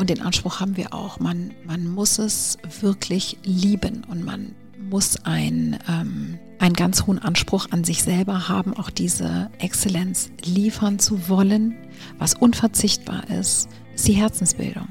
Und den Anspruch haben wir auch. Man, man muss es wirklich lieben und man muss ein, ähm, einen ganz hohen Anspruch an sich selber haben, auch diese Exzellenz liefern zu wollen. Was unverzichtbar ist, ist die Herzensbildung.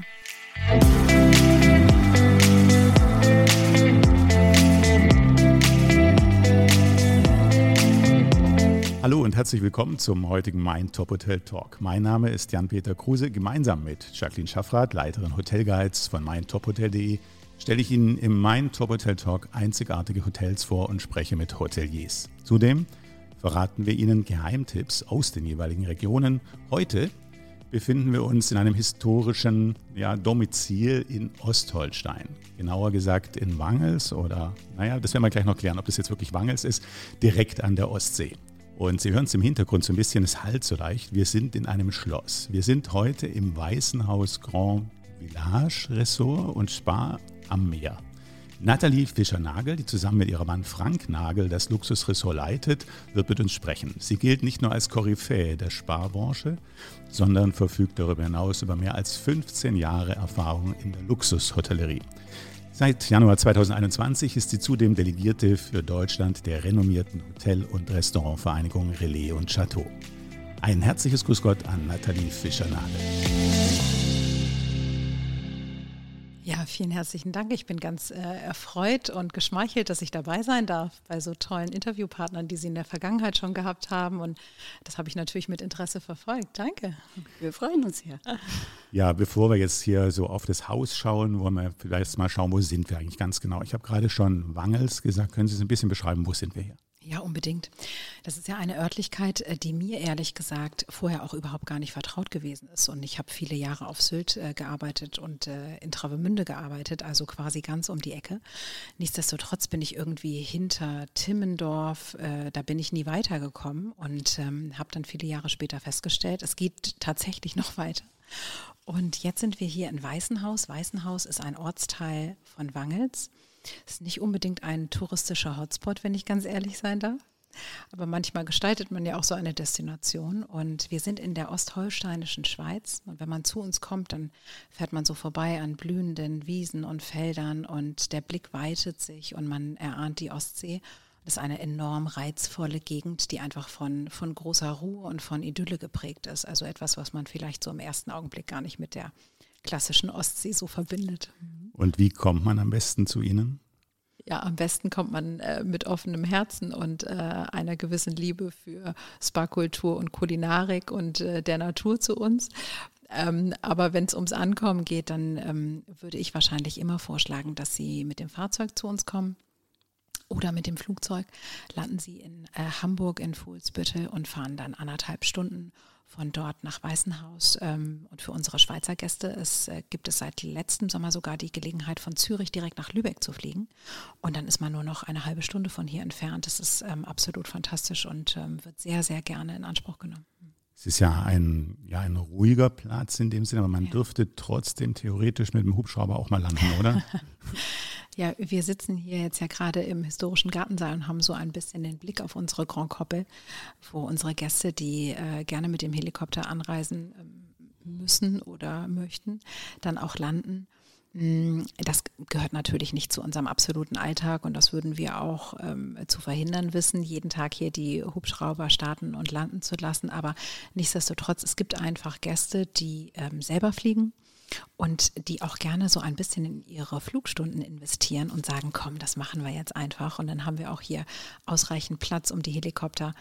Hallo und herzlich willkommen zum heutigen Mein Top Hotel Talk. Mein Name ist Jan-Peter Kruse. Gemeinsam mit Jacqueline Schaffrath, Leiterin Hotelguides von meintophotel.de, stelle ich Ihnen im Mein Top Hotel Talk einzigartige Hotels vor und spreche mit Hoteliers. Zudem verraten wir Ihnen Geheimtipps aus den jeweiligen Regionen. Heute befinden wir uns in einem historischen ja, Domizil in Ostholstein. Genauer gesagt in Wangels oder, naja, das werden wir gleich noch klären, ob das jetzt wirklich Wangels ist, direkt an der Ostsee. Und Sie hören es im Hintergrund so ein bisschen, es halt so leicht. Wir sind in einem Schloss. Wir sind heute im Weißenhaus Grand Village Ressort und Spa am Meer. Nathalie Fischer-Nagel, die zusammen mit ihrem Mann Frank Nagel das Luxusressort leitet, wird mit uns sprechen. Sie gilt nicht nur als Koryphäe der Sparbranche, sondern verfügt darüber hinaus über mehr als 15 Jahre Erfahrung in der Luxushotellerie. Seit Januar 2021 ist sie zudem Delegierte für Deutschland der renommierten Hotel- und Restaurantvereinigung Relais und Chateau. Ein herzliches Grüß Gott an Nathalie Fischer-Nagel. Ja, vielen herzlichen Dank. Ich bin ganz äh, erfreut und geschmeichelt, dass ich dabei sein darf bei so tollen Interviewpartnern, die Sie in der Vergangenheit schon gehabt haben. Und das habe ich natürlich mit Interesse verfolgt. Danke. Wir freuen uns hier. Ja, bevor wir jetzt hier so auf das Haus schauen, wollen wir vielleicht mal schauen, wo sind wir eigentlich ganz genau. Ich habe gerade schon Wangels gesagt. Können Sie es ein bisschen beschreiben, wo sind wir hier? Ja, unbedingt. Das ist ja eine Örtlichkeit, äh, die mir ehrlich gesagt vorher auch überhaupt gar nicht vertraut gewesen ist. Und ich habe viele Jahre auf Sylt äh, gearbeitet und äh, in Travemünde gearbeitet, also quasi ganz um die Ecke. Nichtsdestotrotz bin ich irgendwie hinter Timmendorf, äh, da bin ich nie weitergekommen und ähm, habe dann viele Jahre später festgestellt, es geht tatsächlich noch weiter. Und jetzt sind wir hier in Weißenhaus. Weißenhaus ist ein Ortsteil von Wangels. Ist nicht unbedingt ein touristischer Hotspot, wenn ich ganz ehrlich sein darf. Aber manchmal gestaltet man ja auch so eine Destination. Und wir sind in der ostholsteinischen Schweiz. Und wenn man zu uns kommt, dann fährt man so vorbei an blühenden Wiesen und Feldern und der Blick weitet sich und man erahnt die Ostsee. Das ist eine enorm reizvolle Gegend, die einfach von, von großer Ruhe und von Idylle geprägt ist. Also etwas, was man vielleicht so im ersten Augenblick gar nicht mit der klassischen Ostsee so verbindet. Und wie kommt man am besten zu Ihnen? Ja, am besten kommt man äh, mit offenem Herzen und äh, einer gewissen Liebe für Spa-Kultur und Kulinarik und äh, der Natur zu uns. Ähm, aber wenn es ums Ankommen geht, dann ähm, würde ich wahrscheinlich immer vorschlagen, dass Sie mit dem Fahrzeug zu uns kommen oder mit dem Flugzeug. Landen Sie in äh, Hamburg in Fuhlsbüttel und fahren dann anderthalb Stunden von dort nach Weißenhaus. Ähm, und für unsere Schweizer Gäste es, äh, gibt es seit letztem Sommer sogar die Gelegenheit, von Zürich direkt nach Lübeck zu fliegen. Und dann ist man nur noch eine halbe Stunde von hier entfernt. Das ist ähm, absolut fantastisch und ähm, wird sehr, sehr gerne in Anspruch genommen. Es ist ja ein, ja ein ruhiger Platz in dem Sinne, aber man ja. dürfte trotzdem theoretisch mit dem Hubschrauber auch mal landen, oder? Ja, wir sitzen hier jetzt ja gerade im historischen Gartensaal und haben so ein bisschen den Blick auf unsere Grand Koppel, wo unsere Gäste, die äh, gerne mit dem Helikopter anreisen ähm, müssen oder möchten, dann auch landen. Mm, das gehört natürlich nicht zu unserem absoluten Alltag und das würden wir auch ähm, zu verhindern wissen, jeden Tag hier die Hubschrauber starten und landen zu lassen. Aber nichtsdestotrotz, es gibt einfach Gäste, die ähm, selber fliegen und die auch gerne so ein bisschen in ihre Flugstunden investieren und sagen, komm, das machen wir jetzt einfach. Und dann haben wir auch hier ausreichend Platz, um die Helikopter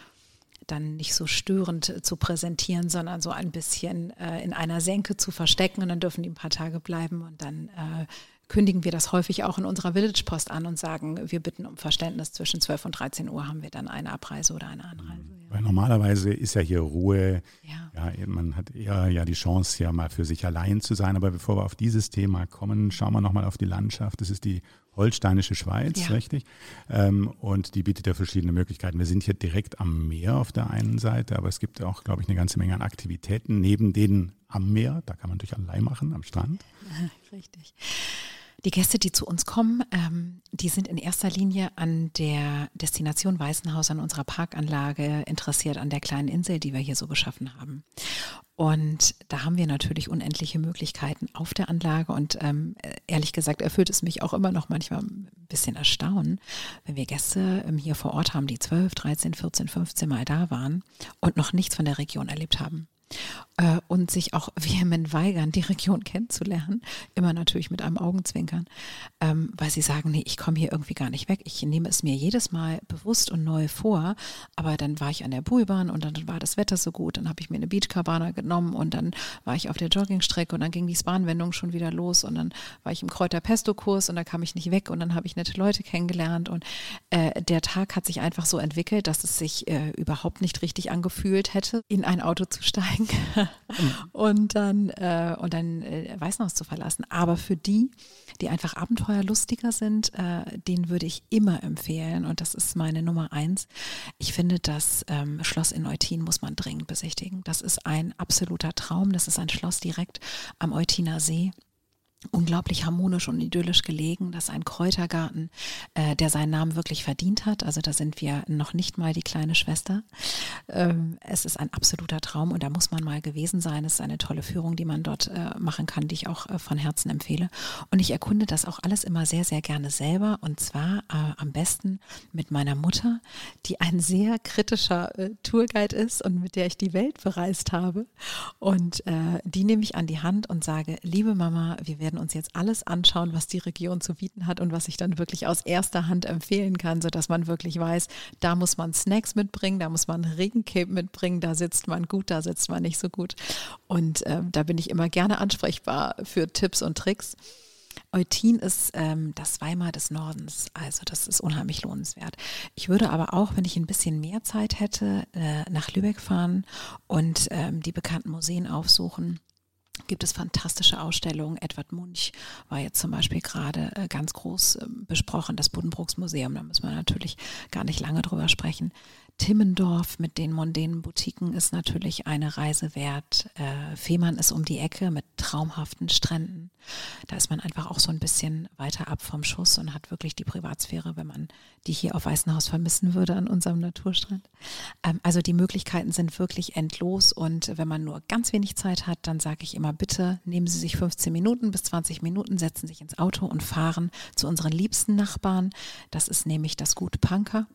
dann nicht so störend zu präsentieren, sondern so ein bisschen äh, in einer Senke zu verstecken und dann dürfen die ein paar Tage bleiben und dann äh, kündigen wir das häufig auch in unserer Village Post an und sagen, wir bitten um Verständnis, zwischen 12 und 13 Uhr haben wir dann eine Abreise oder eine Anreise. Ja. Weil normalerweise ist ja hier Ruhe, ja. ja. man hat eher ja die Chance, ja mal für sich allein zu sein. Aber bevor wir auf dieses Thema kommen, schauen wir nochmal auf die Landschaft. Das ist die holsteinische Schweiz, ja. richtig? Ähm, und die bietet ja verschiedene Möglichkeiten. Wir sind hier direkt am Meer auf der einen Seite, aber es gibt auch, glaube ich, eine ganze Menge an Aktivitäten neben denen am Meer. Da kann man natürlich allein machen, am Strand. Richtig. Die Gäste, die zu uns kommen, ähm, die sind in erster Linie an der Destination Weißenhaus, an unserer Parkanlage interessiert, an der kleinen Insel, die wir hier so geschaffen haben. Und da haben wir natürlich unendliche Möglichkeiten auf der Anlage. Und ähm, ehrlich gesagt erfüllt es mich auch immer noch manchmal ein bisschen erstaunen, wenn wir Gäste ähm, hier vor Ort haben, die 12, 13, 14, 15 Mal da waren und noch nichts von der Region erlebt haben äh, und sich auch vehement weigern, die Region kennenzulernen, immer natürlich mit einem Augenzwinkern, ähm, weil sie sagen, nee, ich komme hier irgendwie gar nicht weg. Ich nehme es mir jedes Mal bewusst und neu vor, aber dann war ich an der Buhlbahn und dann war das Wetter so gut, dann habe ich mir eine Beachcabana genommen und dann war ich auf der Joggingstrecke und dann ging die Bahnwendung schon wieder los und dann war ich im Kräuter-Pesto-Kurs und da kam ich nicht weg und dann habe ich nette Leute kennengelernt. Und äh, der Tag hat sich einfach so entwickelt, dass es sich äh, überhaupt nicht richtig angefühlt hätte, in ein Auto zu steigen und dann, äh, und dann äh, Weißenhaus zu verlassen. Aber für die, die einfach abenteuerlustiger sind, äh, denen würde ich immer empfehlen, und das ist meine Nummer eins. Ich finde, das ähm, Schloss in Eutin muss man dringend besichtigen. Das ist ein absoluter Traum. Das ist ein Schloss direkt am Eutiner See unglaublich harmonisch und idyllisch gelegen. Das ist ein Kräutergarten, äh, der seinen Namen wirklich verdient hat. Also da sind wir noch nicht mal die kleine Schwester. Ähm, es ist ein absoluter Traum und da muss man mal gewesen sein. Es ist eine tolle Führung, die man dort äh, machen kann, die ich auch äh, von Herzen empfehle. Und ich erkunde das auch alles immer sehr, sehr gerne selber und zwar äh, am besten mit meiner Mutter, die ein sehr kritischer äh, Tourguide ist und mit der ich die Welt bereist habe. Und äh, die nehme ich an die Hand und sage, liebe Mama, wir werden werden uns jetzt alles anschauen, was die Region zu bieten hat und was ich dann wirklich aus erster Hand empfehlen kann, sodass man wirklich weiß, da muss man Snacks mitbringen, da muss man Regencape mitbringen, da sitzt man gut, da sitzt man nicht so gut. Und äh, da bin ich immer gerne ansprechbar für Tipps und Tricks. Eutin ist ähm, das Weimar des Nordens, also das ist unheimlich lohnenswert. Ich würde aber auch, wenn ich ein bisschen mehr Zeit hätte, äh, nach Lübeck fahren und ähm, die bekannten Museen aufsuchen gibt es fantastische Ausstellungen. Edward Munch war jetzt zum Beispiel gerade äh, ganz groß äh, besprochen, das Buddenbrooks Museum, da müssen wir natürlich gar nicht lange drüber sprechen. Timmendorf mit den mondänen Boutiquen ist natürlich eine Reise wert. Äh, Fehmarn ist um die Ecke mit traumhaften Stränden. Da ist man einfach auch so ein bisschen weiter ab vom Schuss und hat wirklich die Privatsphäre, wenn man die hier auf Weißenhaus vermissen würde an unserem Naturstrand. Ähm, also die Möglichkeiten sind wirklich endlos und wenn man nur ganz wenig Zeit hat, dann sage ich immer, bitte nehmen Sie sich 15 Minuten bis 20 Minuten, setzen sich ins Auto und fahren zu unseren liebsten Nachbarn. Das ist nämlich das Gut Panker.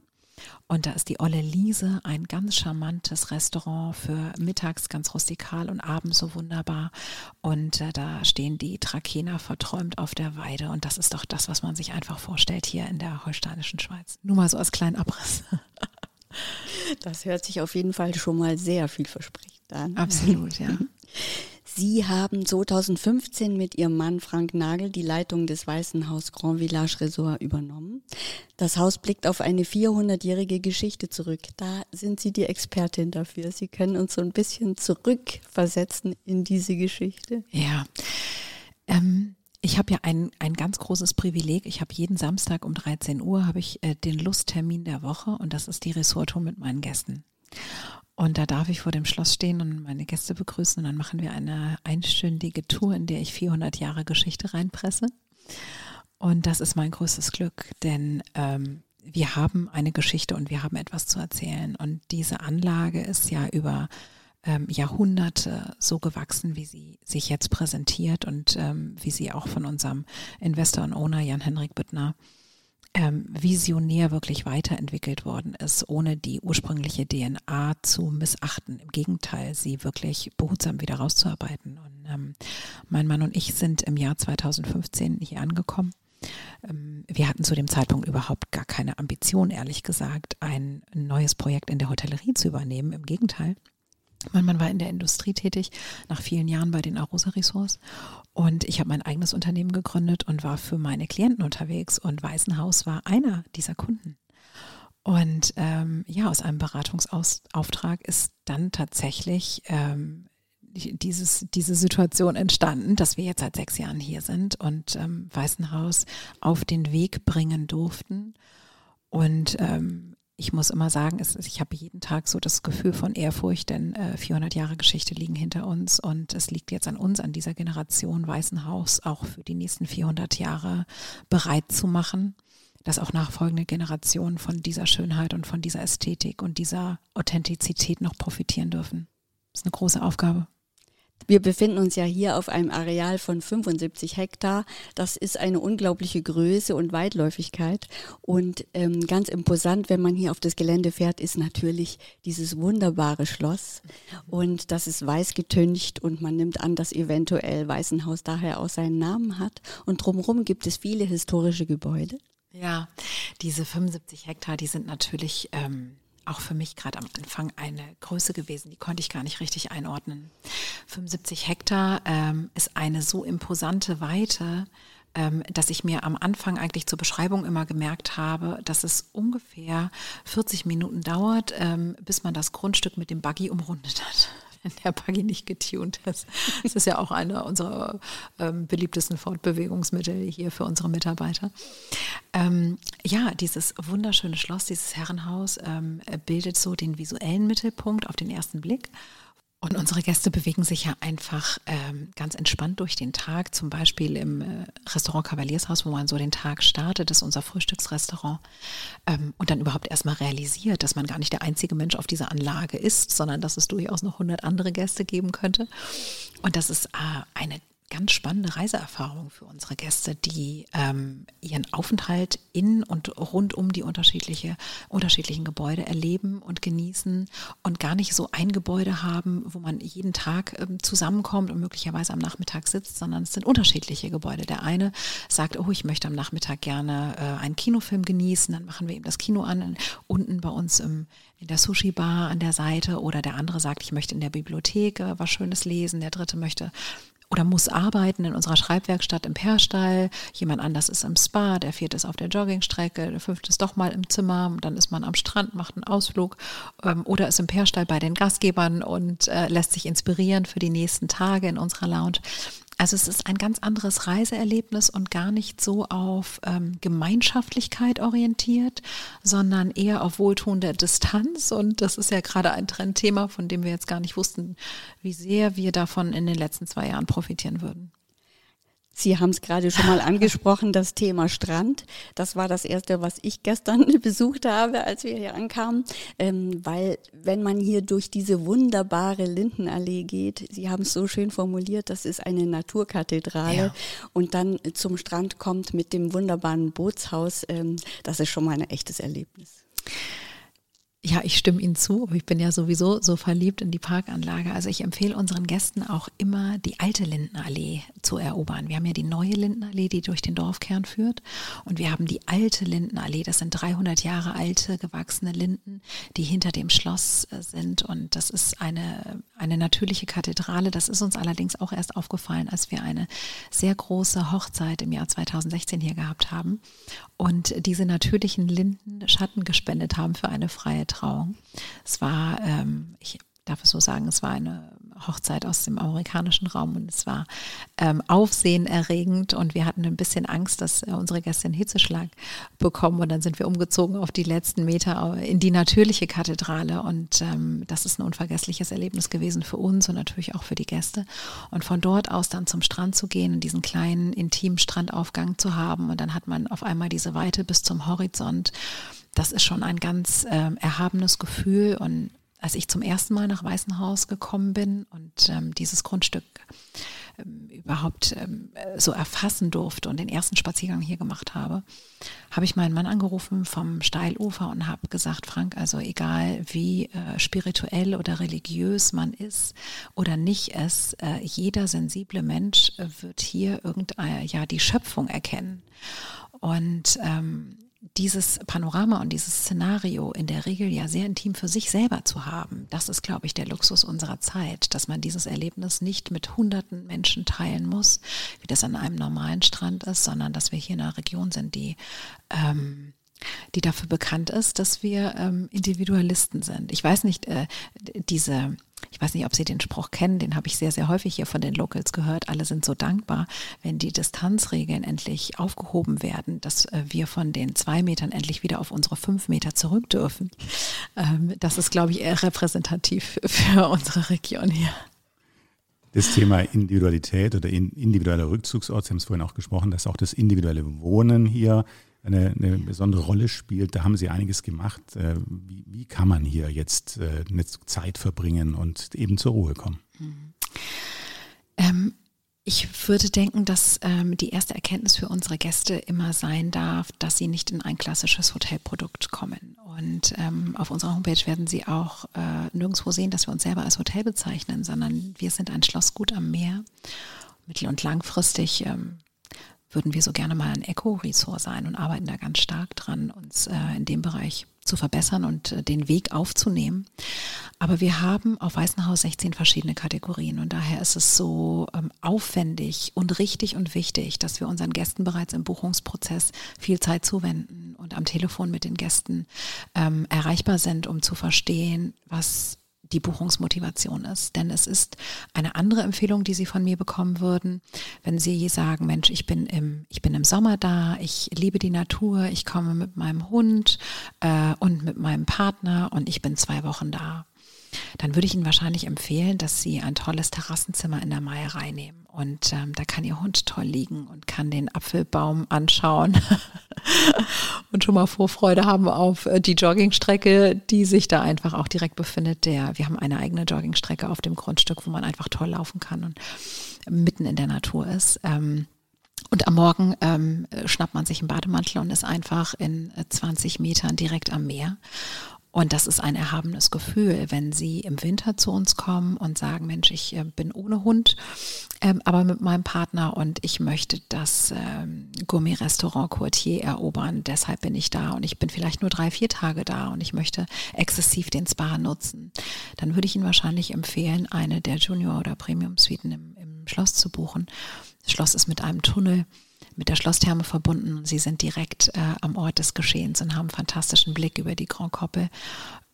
Und da ist die Olle Liese, ein ganz charmantes Restaurant für mittags ganz rustikal und abends so wunderbar. Und äh, da stehen die Trakener verträumt auf der Weide. Und das ist doch das, was man sich einfach vorstellt hier in der holsteinischen Schweiz. Nur mal so als kleinen Abriss. Das hört sich auf jeden Fall schon mal sehr vielversprechend an. Absolut, ja. Sie haben 2015 mit Ihrem Mann Frank Nagel die Leitung des Weißen Haus Grand Village Resort übernommen. Das Haus blickt auf eine 400-jährige Geschichte zurück. Da sind Sie die Expertin dafür. Sie können uns so ein bisschen zurückversetzen in diese Geschichte. Ja. Ähm ich habe ja ein, ein ganz großes Privileg. Ich habe jeden Samstag um 13 Uhr habe ich äh, den Lusttermin der Woche und das ist die Ressortour mit meinen Gästen. Und da darf ich vor dem Schloss stehen und meine Gäste begrüßen. Und dann machen wir eine einstündige Tour, in der ich 400 Jahre Geschichte reinpresse. Und das ist mein größtes Glück, denn ähm, wir haben eine Geschichte und wir haben etwas zu erzählen. Und diese Anlage ist ja über ähm, Jahrhunderte so gewachsen, wie sie sich jetzt präsentiert und ähm, wie sie auch von unserem Investor und Owner Jan-Henrik Büttner ähm, visionär wirklich weiterentwickelt worden ist, ohne die ursprüngliche DNA zu missachten. Im Gegenteil, sie wirklich behutsam wieder rauszuarbeiten. Und ähm, mein Mann und ich sind im Jahr 2015 hier angekommen. Ähm, wir hatten zu dem Zeitpunkt überhaupt gar keine Ambition, ehrlich gesagt, ein neues Projekt in der Hotellerie zu übernehmen. Im Gegenteil. Mein Mann war in der Industrie tätig, nach vielen Jahren bei den Arosa Ressorts. Und ich habe mein eigenes Unternehmen gegründet und war für meine Klienten unterwegs. Und Weißenhaus war einer dieser Kunden. Und ähm, ja, aus einem Beratungsauftrag ist dann tatsächlich ähm, dieses, diese Situation entstanden, dass wir jetzt seit sechs Jahren hier sind und ähm, Weißenhaus auf den Weg bringen durften. Und ähm, ich muss immer sagen, es, ich habe jeden Tag so das Gefühl von Ehrfurcht, denn äh, 400 Jahre Geschichte liegen hinter uns und es liegt jetzt an uns, an dieser Generation Weißen Haus, auch für die nächsten 400 Jahre bereit zu machen, dass auch nachfolgende Generationen von dieser Schönheit und von dieser Ästhetik und dieser Authentizität noch profitieren dürfen. Das ist eine große Aufgabe. Wir befinden uns ja hier auf einem Areal von 75 Hektar. Das ist eine unglaubliche Größe und Weitläufigkeit. Und ähm, ganz imposant, wenn man hier auf das Gelände fährt, ist natürlich dieses wunderbare Schloss. Und das ist weiß getüncht und man nimmt an, dass eventuell Weißenhaus daher auch seinen Namen hat. Und drumherum gibt es viele historische Gebäude. Ja, diese 75 Hektar, die sind natürlich ähm, auch für mich gerade am Anfang eine Größe gewesen, die konnte ich gar nicht richtig einordnen. 75 Hektar ähm, ist eine so imposante Weite, ähm, dass ich mir am Anfang eigentlich zur Beschreibung immer gemerkt habe, dass es ungefähr 40 Minuten dauert, ähm, bis man das Grundstück mit dem Buggy umrundet hat wenn der Buggy nicht getuned ist. Das ist ja auch einer unserer ähm, beliebtesten Fortbewegungsmittel hier für unsere Mitarbeiter. Ähm, ja, dieses wunderschöne Schloss, dieses Herrenhaus ähm, bildet so den visuellen Mittelpunkt auf den ersten Blick. Und unsere Gäste bewegen sich ja einfach ähm, ganz entspannt durch den Tag, zum Beispiel im äh, Restaurant Kavaliershaus, wo man so den Tag startet, das ist unser Frühstücksrestaurant, ähm, und dann überhaupt erstmal realisiert, dass man gar nicht der einzige Mensch auf dieser Anlage ist, sondern dass es durchaus noch 100 andere Gäste geben könnte. Und das ist äh, eine ganz spannende Reiseerfahrung für unsere Gäste, die ähm, ihren Aufenthalt in und rund um die unterschiedliche, unterschiedlichen Gebäude erleben und genießen und gar nicht so ein Gebäude haben, wo man jeden Tag ähm, zusammenkommt und möglicherweise am Nachmittag sitzt, sondern es sind unterschiedliche Gebäude. Der eine sagt, oh, ich möchte am Nachmittag gerne äh, einen Kinofilm genießen, dann machen wir eben das Kino an, unten bei uns im, in der Sushi-Bar an der Seite oder der andere sagt, ich möchte in der Bibliothek äh, was Schönes lesen, der dritte möchte oder muss arbeiten in unserer Schreibwerkstatt im Perstall, jemand anders ist im Spa, der vierte ist auf der Joggingstrecke, der fünfte ist doch mal im Zimmer, dann ist man am Strand, macht einen Ausflug ähm, oder ist im Perstall bei den Gastgebern und äh, lässt sich inspirieren für die nächsten Tage in unserer Lounge. Also es ist ein ganz anderes Reiseerlebnis und gar nicht so auf ähm, Gemeinschaftlichkeit orientiert, sondern eher auf wohltuende Distanz. Und das ist ja gerade ein Trendthema, von dem wir jetzt gar nicht wussten, wie sehr wir davon in den letzten zwei Jahren profitieren würden. Sie haben es gerade schon mal angesprochen, das Thema Strand. Das war das erste, was ich gestern besucht habe, als wir hier ankamen. Ähm, weil wenn man hier durch diese wunderbare Lindenallee geht, Sie haben es so schön formuliert, das ist eine Naturkathedrale ja. und dann zum Strand kommt mit dem wunderbaren Bootshaus, ähm, das ist schon mal ein echtes Erlebnis. Ja, ich stimme Ihnen zu. Ich bin ja sowieso so verliebt in die Parkanlage. Also ich empfehle unseren Gästen auch immer, die alte Lindenallee zu erobern. Wir haben ja die neue Lindenallee, die durch den Dorfkern führt. Und wir haben die alte Lindenallee. Das sind 300 Jahre alte, gewachsene Linden, die hinter dem Schloss äh, sind. Und das ist eine, eine natürliche Kathedrale. Das ist uns allerdings auch erst aufgefallen, als wir eine sehr große Hochzeit im Jahr 2016 hier gehabt haben. Und diese natürlichen Linden Schatten gespendet haben für eine freie Trauung. Es war, ähm, ich darf es so sagen, es war eine Hochzeit aus dem amerikanischen Raum und es war ähm, aufsehenerregend und wir hatten ein bisschen Angst, dass äh, unsere Gäste einen Hitzeschlag bekommen und dann sind wir umgezogen auf die letzten Meter in die natürliche Kathedrale und ähm, das ist ein unvergessliches Erlebnis gewesen für uns und natürlich auch für die Gäste und von dort aus dann zum Strand zu gehen und diesen kleinen intimen Strandaufgang zu haben und dann hat man auf einmal diese Weite bis zum Horizont das ist schon ein ganz äh, erhabenes Gefühl. Und als ich zum ersten Mal nach Weißenhaus gekommen bin und ähm, dieses Grundstück ähm, überhaupt ähm, so erfassen durfte und den ersten Spaziergang hier gemacht habe, habe ich meinen Mann angerufen vom Steilufer und habe gesagt, Frank, also egal wie äh, spirituell oder religiös man ist oder nicht ist, äh, jeder sensible Mensch äh, wird hier irgendein, ja, die Schöpfung erkennen. Und ähm, dieses Panorama und dieses Szenario in der Regel ja sehr intim für sich selber zu haben, das ist, glaube ich, der Luxus unserer Zeit, dass man dieses Erlebnis nicht mit hunderten Menschen teilen muss, wie das an einem normalen Strand ist, sondern dass wir hier in einer Region sind, die ähm, die dafür bekannt ist, dass wir ähm, Individualisten sind. Ich weiß nicht, äh, diese ich weiß nicht, ob Sie den Spruch kennen, den habe ich sehr, sehr häufig hier von den Locals gehört. Alle sind so dankbar, wenn die Distanzregeln endlich aufgehoben werden, dass äh, wir von den zwei Metern endlich wieder auf unsere fünf Meter zurück dürfen. Ähm, das ist, glaube ich, eher repräsentativ für unsere Region hier. Das Thema Individualität oder individueller Rückzugsort, Sie haben es vorhin auch gesprochen, dass auch das individuelle Wohnen hier eine, eine besondere Rolle spielt. Da haben Sie einiges gemacht. Äh, wie, wie kann man hier jetzt äh, eine Zeit verbringen und eben zur Ruhe kommen? Mhm. Ähm, ich würde denken, dass ähm, die erste Erkenntnis für unsere Gäste immer sein darf, dass sie nicht in ein klassisches Hotelprodukt kommen. Und ähm, auf unserer Homepage werden Sie auch äh, nirgendwo sehen, dass wir uns selber als Hotel bezeichnen, sondern wir sind ein Schlossgut am Meer. Mittel- und langfristig ähm, würden wir so gerne mal ein Eco-Resort sein und arbeiten da ganz stark dran, uns äh, in dem Bereich zu verbessern und äh, den Weg aufzunehmen. Aber wir haben auf Weißenhaus 16 verschiedene Kategorien und daher ist es so ähm, aufwendig und richtig und wichtig, dass wir unseren Gästen bereits im Buchungsprozess viel Zeit zuwenden und am Telefon mit den Gästen ähm, erreichbar sind, um zu verstehen, was die Buchungsmotivation ist. Denn es ist eine andere Empfehlung, die Sie von mir bekommen würden, wenn Sie sagen, Mensch, ich bin im, ich bin im Sommer da, ich liebe die Natur, ich komme mit meinem Hund äh, und mit meinem Partner und ich bin zwei Wochen da dann würde ich Ihnen wahrscheinlich empfehlen, dass Sie ein tolles Terrassenzimmer in der Meierei nehmen. Und ähm, da kann Ihr Hund toll liegen und kann den Apfelbaum anschauen und schon mal Vorfreude haben auf äh, die Joggingstrecke, die sich da einfach auch direkt befindet. Der, wir haben eine eigene Joggingstrecke auf dem Grundstück, wo man einfach toll laufen kann und mitten in der Natur ist. Ähm, und am Morgen ähm, schnappt man sich einen Bademantel und ist einfach in 20 äh, Metern direkt am Meer. Und das ist ein erhabenes Gefühl, wenn Sie im Winter zu uns kommen und sagen, Mensch, ich äh, bin ohne Hund, ähm, aber mit meinem Partner und ich möchte das ähm, Gourmet-Restaurant Courtier erobern. Deshalb bin ich da und ich bin vielleicht nur drei, vier Tage da und ich möchte exzessiv den Spa nutzen. Dann würde ich Ihnen wahrscheinlich empfehlen, eine der Junior- oder Premium-Suiten im, im Schloss zu buchen. Das Schloss ist mit einem Tunnel mit der Schlosstherme verbunden. Sie sind direkt äh, am Ort des Geschehens und haben einen fantastischen Blick über die Grand Koppel.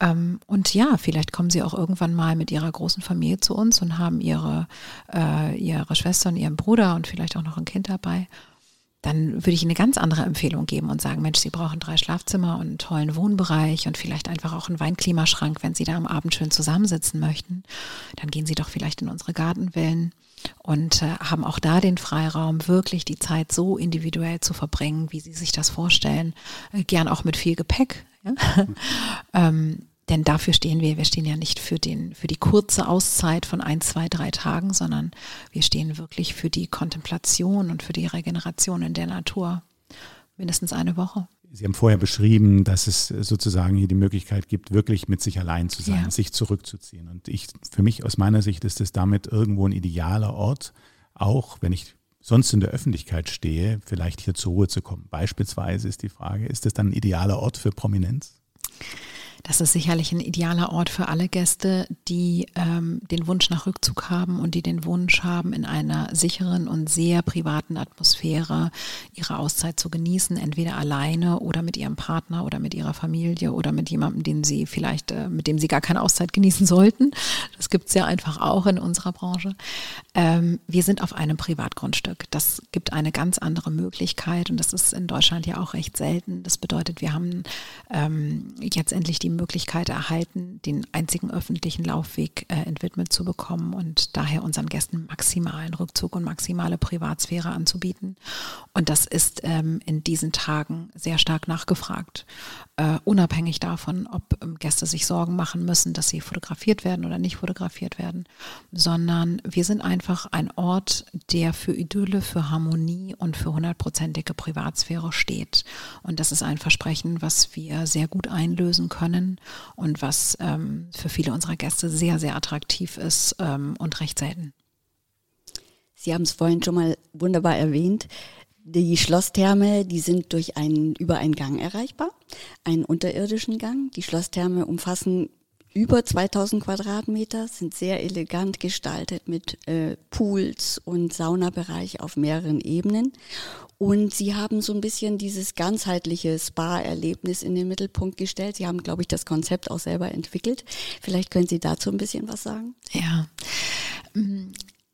Ähm, und ja, vielleicht kommen Sie auch irgendwann mal mit Ihrer großen Familie zu uns und haben Ihre, äh, ihre Schwester und Ihren Bruder und vielleicht auch noch ein Kind dabei dann würde ich Ihnen eine ganz andere Empfehlung geben und sagen, Mensch, Sie brauchen drei Schlafzimmer und einen tollen Wohnbereich und vielleicht einfach auch einen Weinklimaschrank, wenn Sie da am Abend schön zusammensitzen möchten. Dann gehen Sie doch vielleicht in unsere Gartenvillen und äh, haben auch da den Freiraum, wirklich die Zeit so individuell zu verbringen, wie Sie sich das vorstellen. Äh, gern auch mit viel Gepäck. Ja? ähm, denn dafür stehen wir. Wir stehen ja nicht für, den, für die kurze Auszeit von ein, zwei, drei Tagen, sondern wir stehen wirklich für die Kontemplation und für die Regeneration in der Natur. Mindestens eine Woche. Sie haben vorher beschrieben, dass es sozusagen hier die Möglichkeit gibt, wirklich mit sich allein zu sein, ja. sich zurückzuziehen. Und ich, für mich aus meiner Sicht ist es damit irgendwo ein idealer Ort, auch wenn ich sonst in der Öffentlichkeit stehe, vielleicht hier zur Ruhe zu kommen. Beispielsweise ist die Frage, ist es dann ein idealer Ort für Prominenz? Das ist sicherlich ein idealer Ort für alle Gäste, die ähm, den Wunsch nach Rückzug haben und die den Wunsch haben, in einer sicheren und sehr privaten Atmosphäre ihre Auszeit zu genießen, entweder alleine oder mit ihrem Partner oder mit ihrer Familie oder mit jemandem, den sie vielleicht, äh, mit dem sie gar keine Auszeit genießen sollten. Das gibt es ja einfach auch in unserer Branche. Ähm, wir sind auf einem Privatgrundstück. Das gibt eine ganz andere Möglichkeit und das ist in Deutschland ja auch recht selten. Das bedeutet, wir haben ähm, jetzt endlich die Möglichkeit erhalten, den einzigen öffentlichen Laufweg äh, entwidmet zu bekommen und daher unseren Gästen maximalen Rückzug und maximale Privatsphäre anzubieten. Und das ist ähm, in diesen Tagen sehr stark nachgefragt, äh, unabhängig davon, ob ähm, Gäste sich Sorgen machen müssen, dass sie fotografiert werden oder nicht fotografiert werden, sondern wir sind einfach ein Ort, der für Idylle, für Harmonie und für hundertprozentige Privatsphäre steht. Und das ist ein Versprechen, was wir sehr gut einlösen können können und was ähm, für viele unserer Gäste sehr, sehr attraktiv ist ähm, und recht selten. Sie haben es vorhin schon mal wunderbar erwähnt. Die Schlosstherme, die sind durch einen, über einen Gang erreichbar, einen unterirdischen Gang. Die Schlosstherme umfassen über 2000 Quadratmeter, sind sehr elegant gestaltet mit äh, Pools und Saunabereich auf mehreren Ebenen. Und sie haben so ein bisschen dieses ganzheitliche Spa-Erlebnis in den Mittelpunkt gestellt. Sie haben, glaube ich, das Konzept auch selber entwickelt. Vielleicht können Sie dazu ein bisschen was sagen. Ja,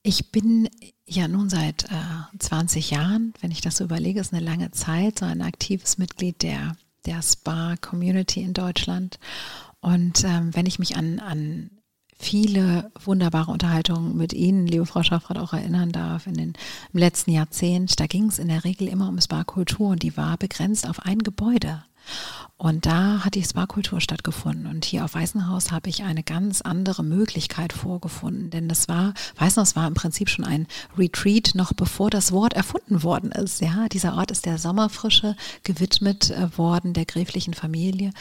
ich bin ja nun seit äh, 20 Jahren, wenn ich das so überlege, ist eine lange Zeit, so ein aktives Mitglied der, der Spa-Community in Deutschland. Und ähm, wenn ich mich an, an viele wunderbare Unterhaltungen mit Ihnen, liebe Frau Schaffrath, auch erinnern darf in den, im letzten Jahrzehnt, da ging es in der Regel immer um Spa-Kultur und die war begrenzt auf ein Gebäude. Und da hat die Spa-Kultur stattgefunden. Und hier auf Weißenhaus habe ich eine ganz andere Möglichkeit vorgefunden. Denn das war, Weißenhaus war im Prinzip schon ein Retreat, noch bevor das Wort erfunden worden ist. Ja, dieser Ort ist der Sommerfrische gewidmet äh, worden, der gräflichen Familie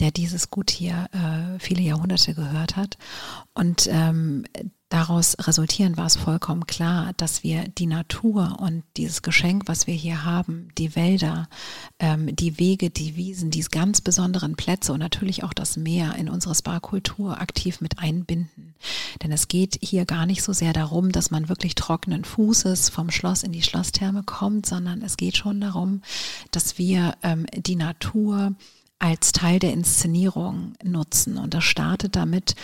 der dieses Gut hier äh, viele Jahrhunderte gehört hat. Und ähm, daraus resultieren war es vollkommen klar, dass wir die Natur und dieses Geschenk, was wir hier haben, die Wälder, ähm, die Wege, die Wiesen, diese ganz besonderen Plätze und natürlich auch das Meer in unsere Spa-Kultur aktiv mit einbinden. Denn es geht hier gar nicht so sehr darum, dass man wirklich trockenen Fußes vom Schloss in die Schlosstherme kommt, sondern es geht schon darum, dass wir ähm, die Natur als Teil der Inszenierung nutzen. Und das startet damit,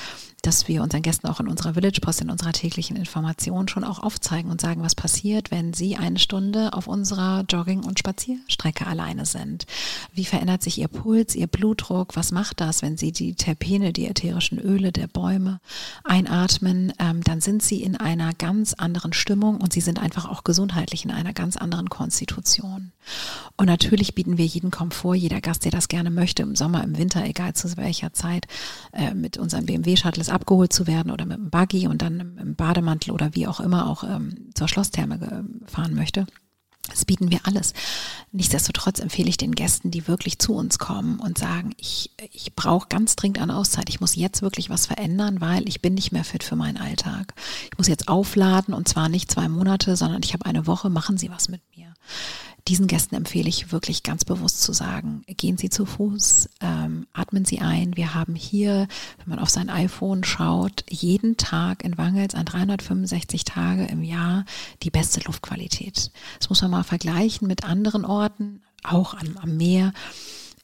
dass wir unseren Gästen auch in unserer Village Post, in unserer täglichen Information schon auch aufzeigen und sagen, was passiert, wenn sie eine Stunde auf unserer Jogging- und Spazierstrecke alleine sind. Wie verändert sich ihr Puls, ihr Blutdruck? Was macht das, wenn sie die Terpene, die ätherischen Öle der Bäume einatmen? Ähm, dann sind sie in einer ganz anderen Stimmung und sie sind einfach auch gesundheitlich in einer ganz anderen Konstitution. Und natürlich bieten wir jeden Komfort, jeder Gast, der das gerne möchte, im Sommer, im Winter, egal zu welcher Zeit, äh, mit unserem BMW-Shuttle abgeholt zu werden oder mit dem Buggy und dann im Bademantel oder wie auch immer auch ähm, zur Schlosstherme fahren möchte. Das bieten wir alles. Nichtsdestotrotz empfehle ich den Gästen, die wirklich zu uns kommen und sagen, ich, ich brauche ganz dringend eine Auszeit. Ich muss jetzt wirklich was verändern, weil ich bin nicht mehr fit für meinen Alltag. Ich muss jetzt aufladen und zwar nicht zwei Monate, sondern ich habe eine Woche. Machen Sie was mit mir diesen Gästen empfehle ich wirklich ganz bewusst zu sagen, gehen Sie zu Fuß, ähm, atmen Sie ein. Wir haben hier, wenn man auf sein iPhone schaut, jeden Tag in Wangels an 365 Tage im Jahr die beste Luftqualität. Das muss man mal vergleichen mit anderen Orten, auch am, am Meer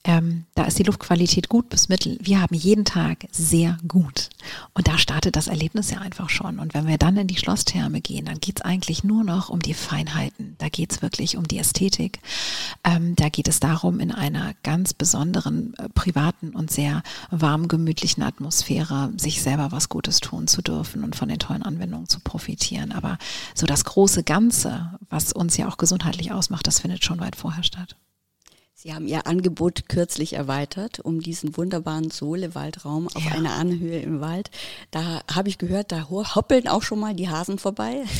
ähm, da ist die Luftqualität gut bis mittel. Wir haben jeden Tag sehr gut. Und da startet das Erlebnis ja einfach schon. Und wenn wir dann in die Schlosstherme gehen, dann geht es eigentlich nur noch um die Feinheiten. Da geht es wirklich um die Ästhetik. Ähm, da geht es darum, in einer ganz besonderen, äh, privaten und sehr warm gemütlichen Atmosphäre sich selber was Gutes tun zu dürfen und von den tollen Anwendungen zu profitieren. Aber so das große Ganze, was uns ja auch gesundheitlich ausmacht, das findet schon weit vorher statt. Sie haben Ihr Angebot kürzlich erweitert um diesen wunderbaren Sohle-Waldraum auf ja. einer Anhöhe im Wald. Da habe ich gehört, da hoppeln auch schon mal die Hasen vorbei.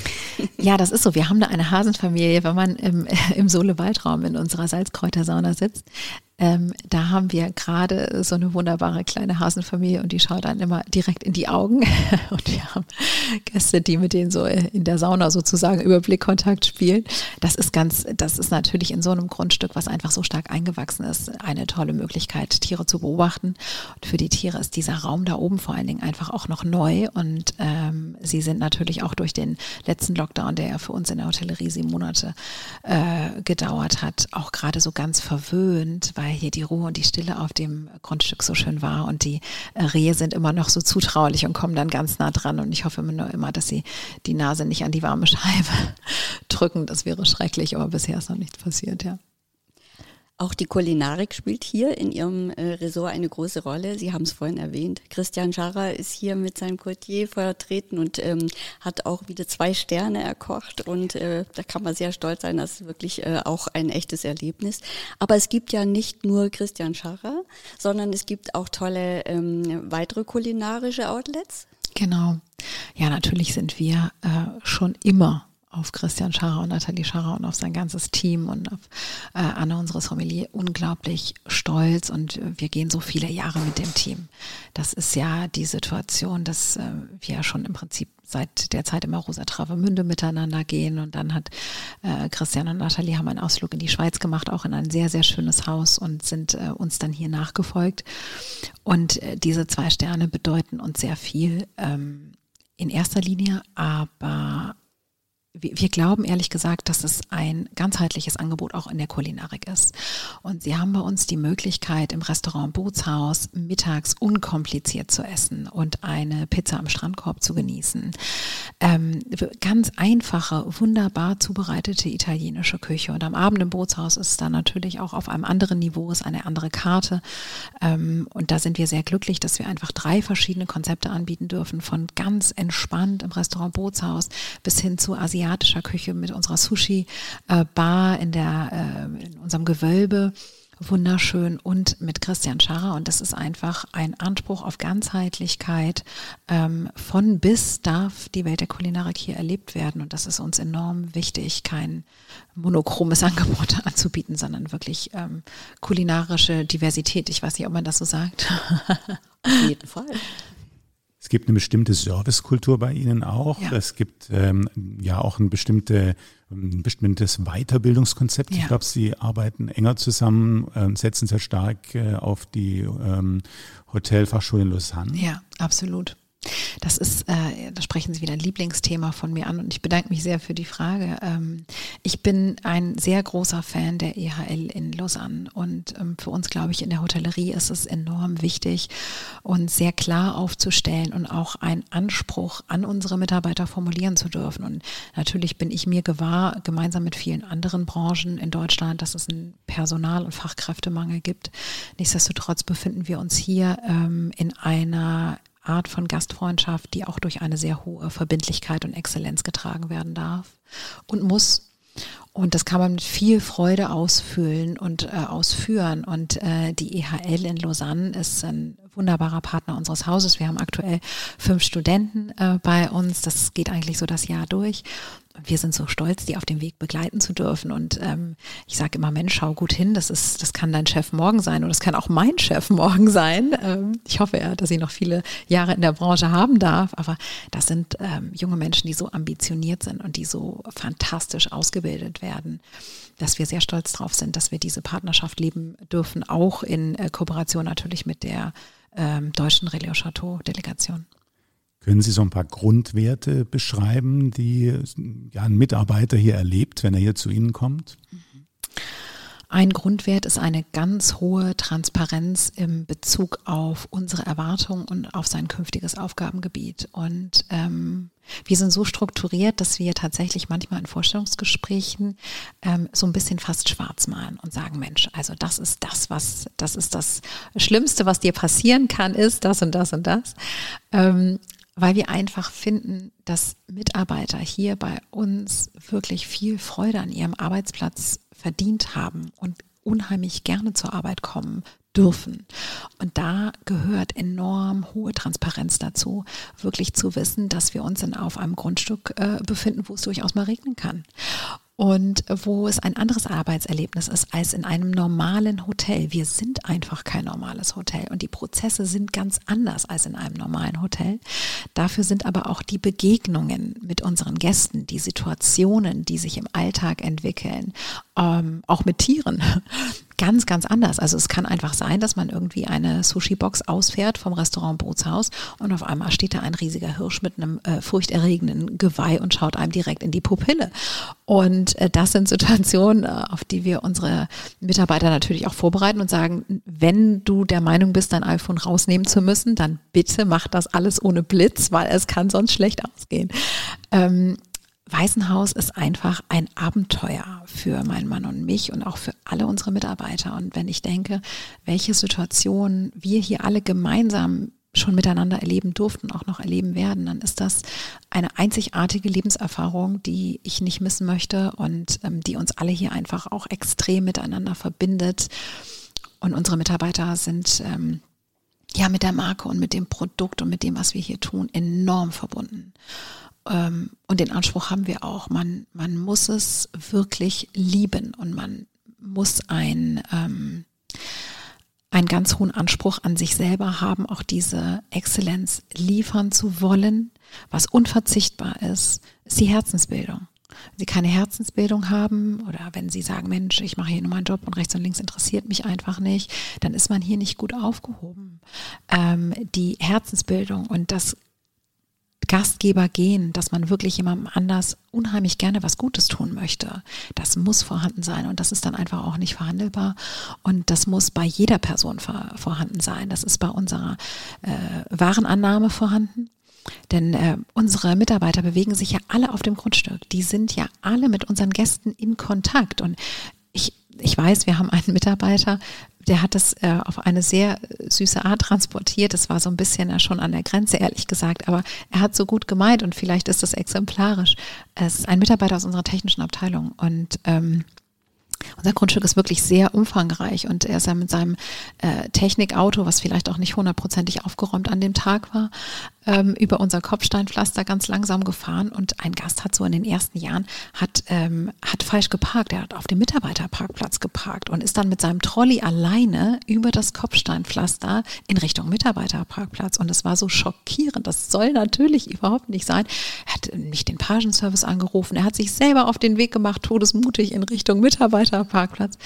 Ja, das ist so. Wir haben da eine Hasenfamilie, wenn man im, im Sohle-Waldraum in unserer Salzkräutersauna sitzt. Ähm, da haben wir gerade so eine wunderbare kleine Hasenfamilie und die schaut dann immer direkt in die Augen. Und wir haben Gäste, die mit denen so in der Sauna sozusagen über Blickkontakt spielen. Das ist ganz, das ist natürlich in so einem Grundstück, was einfach so stark eingewachsen ist, eine tolle Möglichkeit, Tiere zu beobachten. Und für die Tiere ist dieser Raum da oben vor allen Dingen einfach auch noch neu. Und ähm, sie sind natürlich auch durch den letzten Lockdown, der ja für uns in der Hotellerie sieben Monate äh, gedauert hat, auch gerade so ganz verwöhnt, weil weil hier die Ruhe und die Stille auf dem Grundstück so schön war und die äh, Rehe sind immer noch so zutraulich und kommen dann ganz nah dran und ich hoffe nur immer, dass sie die Nase nicht an die warme Scheibe drücken. Das wäre schrecklich, aber bisher ist noch nichts passiert, ja. Auch die Kulinarik spielt hier in Ihrem äh, Ressort eine große Rolle. Sie haben es vorhin erwähnt. Christian Scharrer ist hier mit seinem Cotier vertreten und ähm, hat auch wieder zwei Sterne erkocht. Und äh, da kann man sehr stolz sein. Das ist wirklich äh, auch ein echtes Erlebnis. Aber es gibt ja nicht nur Christian Scharrer, sondern es gibt auch tolle ähm, weitere kulinarische Outlets. Genau. Ja, natürlich sind wir äh, schon immer auf Christian Scharrer und Nathalie Scharrer und auf sein ganzes Team und auf äh, Anne, unsere Sommelier, unglaublich stolz und wir gehen so viele Jahre mit dem Team. Das ist ja die Situation, dass äh, wir schon im Prinzip seit der Zeit immer Rosa Travemünde miteinander gehen und dann hat äh, Christian und Nathalie haben einen Ausflug in die Schweiz gemacht, auch in ein sehr, sehr schönes Haus und sind äh, uns dann hier nachgefolgt. Und äh, diese zwei Sterne bedeuten uns sehr viel ähm, in erster Linie, aber wir glauben ehrlich gesagt, dass es ein ganzheitliches Angebot auch in der Kulinarik ist. Und Sie haben bei uns die Möglichkeit, im Restaurant Bootshaus mittags unkompliziert zu essen und eine Pizza am Strandkorb zu genießen. Ähm, ganz einfache, wunderbar zubereitete italienische Küche. Und am Abend im Bootshaus ist es dann natürlich auch auf einem anderen Niveau, ist eine andere Karte. Ähm, und da sind wir sehr glücklich, dass wir einfach drei verschiedene Konzepte anbieten dürfen, von ganz entspannt im Restaurant Bootshaus bis hin zu Asiatischen asiatischer Küche mit unserer Sushi-Bar in, der, äh, in unserem Gewölbe wunderschön und mit Christian Scharrer. Und das ist einfach ein Anspruch auf Ganzheitlichkeit. Ähm, von bis darf die Welt der Kulinarik hier erlebt werden. Und das ist uns enorm wichtig, kein monochromes Angebot anzubieten, sondern wirklich ähm, kulinarische Diversität. Ich weiß nicht, ob man das so sagt. Auf jeden Fall. Es gibt eine bestimmte Servicekultur bei Ihnen auch. Ja. Es gibt ähm, ja auch ein, bestimmte, ein bestimmtes Weiterbildungskonzept. Ja. Ich glaube, Sie arbeiten enger zusammen, äh, setzen sehr stark äh, auf die ähm, Hotelfachschule in Lausanne. Ja, absolut. Das ist, äh, da sprechen Sie wieder ein Lieblingsthema von mir an und ich bedanke mich sehr für die Frage. Ähm, ich bin ein sehr großer Fan der EHL in Lausanne und ähm, für uns, glaube ich, in der Hotellerie ist es enorm wichtig, uns sehr klar aufzustellen und auch einen Anspruch an unsere Mitarbeiter formulieren zu dürfen. Und natürlich bin ich mir gewahr, gemeinsam mit vielen anderen Branchen in Deutschland, dass es einen Personal- und Fachkräftemangel gibt. Nichtsdestotrotz befinden wir uns hier ähm, in einer Art von Gastfreundschaft, die auch durch eine sehr hohe Verbindlichkeit und Exzellenz getragen werden darf und muss. Und das kann man mit viel Freude ausfüllen und äh, ausführen. Und äh, die EHL in Lausanne ist ein wunderbarer Partner unseres Hauses. Wir haben aktuell fünf Studenten äh, bei uns. Das geht eigentlich so das Jahr durch wir sind so stolz, die auf dem Weg begleiten zu dürfen. Und ähm, ich sage immer, Mensch, schau gut hin, das ist, das kann dein Chef morgen sein und das kann auch mein Chef morgen sein. Ähm, ich hoffe ja, dass ich noch viele Jahre in der Branche haben darf, aber das sind ähm, junge Menschen, die so ambitioniert sind und die so fantastisch ausgebildet werden, dass wir sehr stolz drauf sind, dass wir diese Partnerschaft leben dürfen, auch in äh, Kooperation natürlich mit der ähm, deutschen Relais Chateau Delegation. Können Sie so ein paar Grundwerte beschreiben, die ja, ein Mitarbeiter hier erlebt, wenn er hier zu Ihnen kommt? Ein Grundwert ist eine ganz hohe Transparenz im Bezug auf unsere Erwartungen und auf sein künftiges Aufgabengebiet. Und ähm, wir sind so strukturiert, dass wir tatsächlich manchmal in Vorstellungsgesprächen ähm, so ein bisschen fast schwarz malen und sagen, Mensch, also das ist das, was, das ist das Schlimmste, was dir passieren kann, ist das und das und das. Ähm, weil wir einfach finden, dass Mitarbeiter hier bei uns wirklich viel Freude an ihrem Arbeitsplatz verdient haben und unheimlich gerne zur Arbeit kommen dürfen. Und da gehört enorm hohe Transparenz dazu, wirklich zu wissen, dass wir uns in, auf einem Grundstück äh, befinden, wo es durchaus mal regnen kann und wo es ein anderes Arbeitserlebnis ist als in einem normalen Hotel. Wir sind einfach kein normales Hotel und die Prozesse sind ganz anders als in einem normalen Hotel. Dafür sind aber auch die Begegnungen mit unseren Gästen, die Situationen, die sich im Alltag entwickeln, ähm, auch mit Tieren, ganz, ganz anders. Also es kann einfach sein, dass man irgendwie eine Sushi-Box ausfährt vom Restaurant Bootshaus und auf einmal steht da ein riesiger Hirsch mit einem äh, furchterregenden Geweih und schaut einem direkt in die Pupille. Und äh, das sind Situationen, äh, auf die wir unsere Mitarbeiter natürlich auch vorbereiten und sagen, wenn du der Meinung bist, dein iPhone rausnehmen zu müssen, dann bitte mach das alles ohne Blitz, weil es kann sonst schlecht ausgehen. Ähm, Weißenhaus ist einfach ein Abenteuer für meinen Mann und mich und auch für alle unsere Mitarbeiter. Und wenn ich denke, welche Situationen wir hier alle gemeinsam schon miteinander erleben durften, auch noch erleben werden, dann ist das eine einzigartige Lebenserfahrung, die ich nicht missen möchte und ähm, die uns alle hier einfach auch extrem miteinander verbindet. Und unsere Mitarbeiter sind ähm, ja mit der Marke und mit dem Produkt und mit dem, was wir hier tun, enorm verbunden. Ähm, und den Anspruch haben wir auch. Man, man muss es wirklich lieben und man muss ein, ähm, einen ganz hohen Anspruch an sich selber haben, auch diese Exzellenz liefern zu wollen. Was unverzichtbar ist, ist die Herzensbildung. Wenn Sie keine Herzensbildung haben oder wenn Sie sagen, Mensch, ich mache hier nur meinen Job und rechts und links interessiert mich einfach nicht, dann ist man hier nicht gut aufgehoben. Ähm, die Herzensbildung und das Gastgeber gehen, dass man wirklich jemandem anders unheimlich gerne was Gutes tun möchte. Das muss vorhanden sein und das ist dann einfach auch nicht verhandelbar und das muss bei jeder Person vor, vorhanden sein. Das ist bei unserer äh, Warenannahme vorhanden. Denn äh, unsere Mitarbeiter bewegen sich ja alle auf dem Grundstück. Die sind ja alle mit unseren Gästen in Kontakt. Und ich, ich weiß, wir haben einen Mitarbeiter, der hat das äh, auf eine sehr süße Art transportiert. Das war so ein bisschen äh, schon an der Grenze, ehrlich gesagt. Aber er hat so gut gemeint und vielleicht ist das exemplarisch. Es ist ein Mitarbeiter aus unserer technischen Abteilung und ähm, unser Grundstück ist wirklich sehr umfangreich und er ist ja mit seinem äh, Technikauto, was vielleicht auch nicht hundertprozentig aufgeräumt an dem Tag war, ähm, über unser Kopfsteinpflaster ganz langsam gefahren und ein Gast hat so in den ersten Jahren hat, ähm, hat falsch geparkt. Er hat auf dem Mitarbeiterparkplatz geparkt und ist dann mit seinem Trolley alleine über das Kopfsteinpflaster in Richtung Mitarbeiterparkplatz. Und es war so schockierend. Das soll natürlich überhaupt nicht sein. Er hat nicht den Pagenservice angerufen. Er hat sich selber auf den Weg gemacht, todesmutig in Richtung Mitarbeiterparkplatz.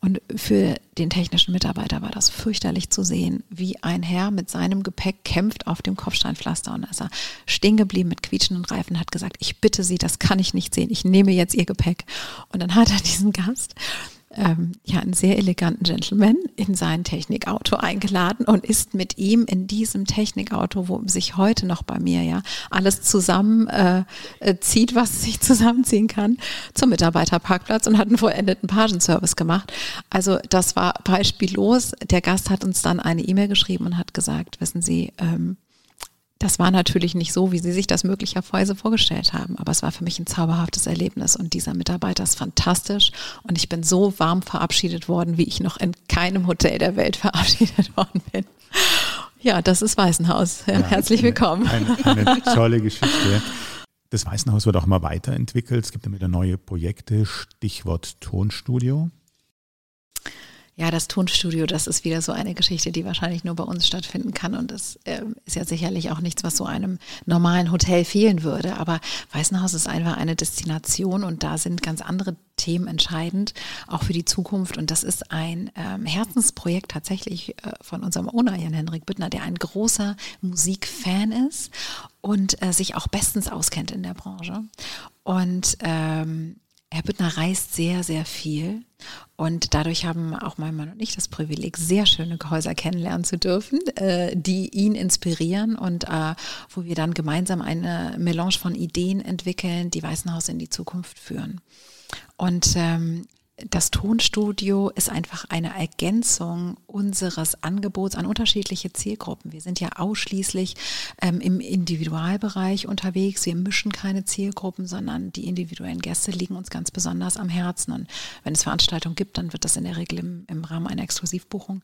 Und für den technischen Mitarbeiter war das fürchterlich zu sehen, wie ein Herr mit seinem Gepäck kämpft auf dem Kopfsteinpflaster. Und ist er stehen geblieben mit quietschenden Reifen, hat gesagt, ich bitte Sie, das kann ich nicht sehen, ich nehme jetzt Ihr Gepäck. Und dann hat er diesen Gast ähm, ja, einen sehr eleganten Gentleman in sein Technikauto eingeladen und ist mit ihm in diesem Technikauto, wo sich heute noch bei mir ja alles zusammen äh, äh, zieht, was sich zusammenziehen kann, zum Mitarbeiterparkplatz und hat einen vollendeten Pagenservice gemacht. Also das war beispiellos. Der Gast hat uns dann eine E-Mail geschrieben und hat gesagt, wissen Sie, ähm, das war natürlich nicht so, wie Sie sich das möglicherweise vorgestellt haben, aber es war für mich ein zauberhaftes Erlebnis und dieser Mitarbeiter ist fantastisch und ich bin so warm verabschiedet worden, wie ich noch in keinem Hotel der Welt verabschiedet worden bin. Ja, das ist Weißenhaus. Ja, Herzlich eine, willkommen. Eine, eine, tolle Geschichte. Das Weißenhaus wird auch mal weiterentwickelt. Es gibt immer wieder neue Projekte, Stichwort Tonstudio. Ja, das Tonstudio, das ist wieder so eine Geschichte, die wahrscheinlich nur bei uns stattfinden kann. Und das äh, ist ja sicherlich auch nichts, was so einem normalen Hotel fehlen würde. Aber Weißenhaus ist einfach eine Destination und da sind ganz andere Themen entscheidend, auch für die Zukunft. Und das ist ein ähm, Herzensprojekt tatsächlich äh, von unserem Owner Jan Henrik Büttner, der ein großer Musikfan ist und äh, sich auch bestens auskennt in der Branche. Und ähm, Büttner reist sehr, sehr viel und dadurch haben auch mein Mann und ich das Privileg, sehr schöne Häuser kennenlernen zu dürfen, äh, die ihn inspirieren und äh, wo wir dann gemeinsam eine Melange von Ideen entwickeln, die Weißenhaus in die Zukunft führen. Und ähm, das Tonstudio ist einfach eine Ergänzung unseres Angebots an unterschiedliche Zielgruppen. Wir sind ja ausschließlich ähm, im Individualbereich unterwegs. Wir mischen keine Zielgruppen, sondern die individuellen Gäste liegen uns ganz besonders am Herzen. Und wenn es Veranstaltungen gibt, dann wird das in der Regel im, im Rahmen einer Exklusivbuchung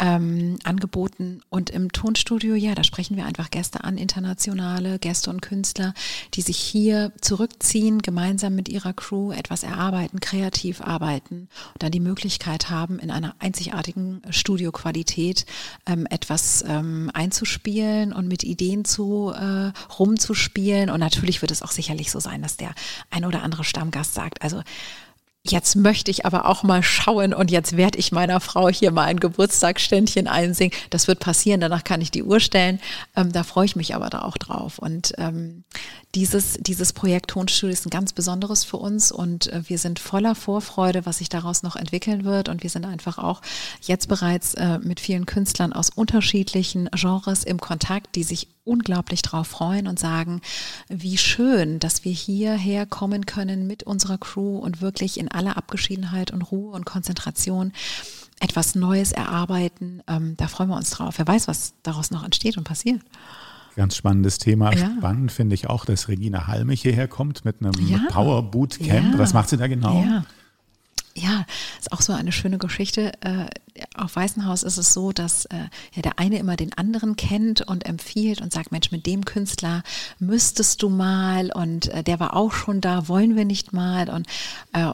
ähm, angeboten. Und im Tonstudio, ja, da sprechen wir einfach Gäste an, internationale Gäste und Künstler, die sich hier zurückziehen, gemeinsam mit ihrer Crew etwas erarbeiten, kreativ arbeiten arbeiten und dann die Möglichkeit haben, in einer einzigartigen Studioqualität ähm, etwas ähm, einzuspielen und mit Ideen zu äh, rumzuspielen. Und natürlich wird es auch sicherlich so sein, dass der ein oder andere Stammgast sagt, also Jetzt möchte ich aber auch mal schauen und jetzt werde ich meiner Frau hier mal ein Geburtstagsständchen einsingen. Das wird passieren, danach kann ich die Uhr stellen. Ähm, da freue ich mich aber da auch drauf. Und ähm, dieses, dieses Projekt Tonstudio ist ein ganz besonderes für uns und äh, wir sind voller Vorfreude, was sich daraus noch entwickeln wird. Und wir sind einfach auch jetzt bereits äh, mit vielen Künstlern aus unterschiedlichen Genres im Kontakt, die sich unglaublich drauf freuen und sagen, wie schön, dass wir hierher kommen können mit unserer Crew und wirklich in aller Abgeschiedenheit und Ruhe und Konzentration etwas Neues erarbeiten. Ähm, da freuen wir uns drauf. Wer weiß, was daraus noch entsteht und passiert. Ganz spannendes Thema. Ja. Spannend finde ich auch, dass Regina Halmich hierher kommt mit einem ja. Power Bootcamp. Was macht sie da genau? Ja. Ja, ist auch so eine schöne Geschichte. Äh, auf Weißenhaus ist es so, dass äh, ja der eine immer den anderen kennt und empfiehlt und sagt, Mensch, mit dem Künstler müsstest du mal und äh, der war auch schon da, wollen wir nicht mal. Und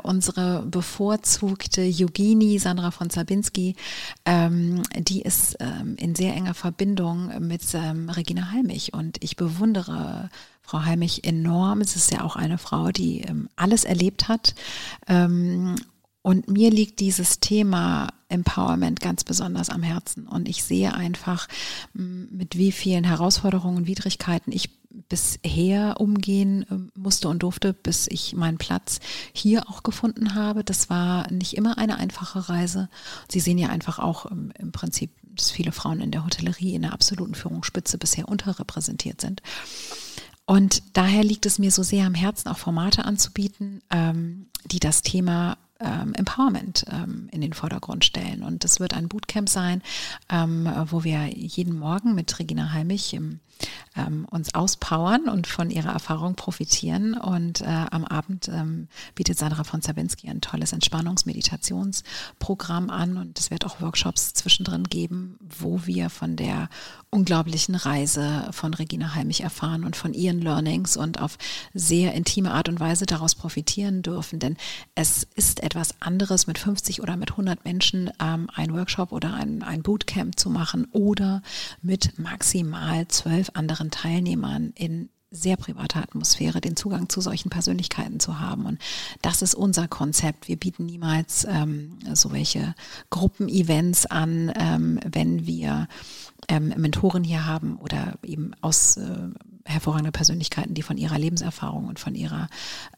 unsere bevorzugte Yogini, Sandra von Zabinski, ähm, die ist ähm, in sehr enger Verbindung mit ähm, Regina Halmich und ich bewundere Frau Heimich enorm. Es ist ja auch eine Frau, die alles erlebt hat. Und mir liegt dieses Thema Empowerment ganz besonders am Herzen. Und ich sehe einfach, mit wie vielen Herausforderungen und Widrigkeiten ich bisher umgehen ähm, musste und durfte, bis ich meinen Platz hier auch gefunden habe. Das war nicht immer eine einfache Reise. Sie sehen ja einfach auch im Prinzip, dass viele Frauen in der Hotellerie in der absoluten Führungsspitze bisher unterrepräsentiert sind. Und daher liegt es mir so sehr am Herzen, auch Formate anzubieten, ähm, die das Thema ähm, Empowerment ähm, in den Vordergrund stellen. Und das wird ein Bootcamp sein, ähm, wo wir jeden Morgen mit Regina Heimich im ähm, uns auspowern und von ihrer Erfahrung profitieren. Und äh, am Abend ähm, bietet Sandra von Zawinski ein tolles Entspannungsmeditationsprogramm an. Und es wird auch Workshops zwischendrin geben, wo wir von der unglaublichen Reise von Regina Heimich erfahren und von ihren Learnings und auf sehr intime Art und Weise daraus profitieren dürfen. Denn es ist etwas anderes, mit 50 oder mit 100 Menschen ähm, ein Workshop oder ein, ein Bootcamp zu machen oder mit maximal anderen Teilnehmern in sehr privater Atmosphäre den Zugang zu solchen Persönlichkeiten zu haben. Und das ist unser Konzept. Wir bieten niemals ähm, so welche Gruppenevents an, ähm, wenn wir ähm, Mentoren hier haben oder eben aus äh, hervorragende Persönlichkeiten, die von ihrer Lebenserfahrung und von ihrer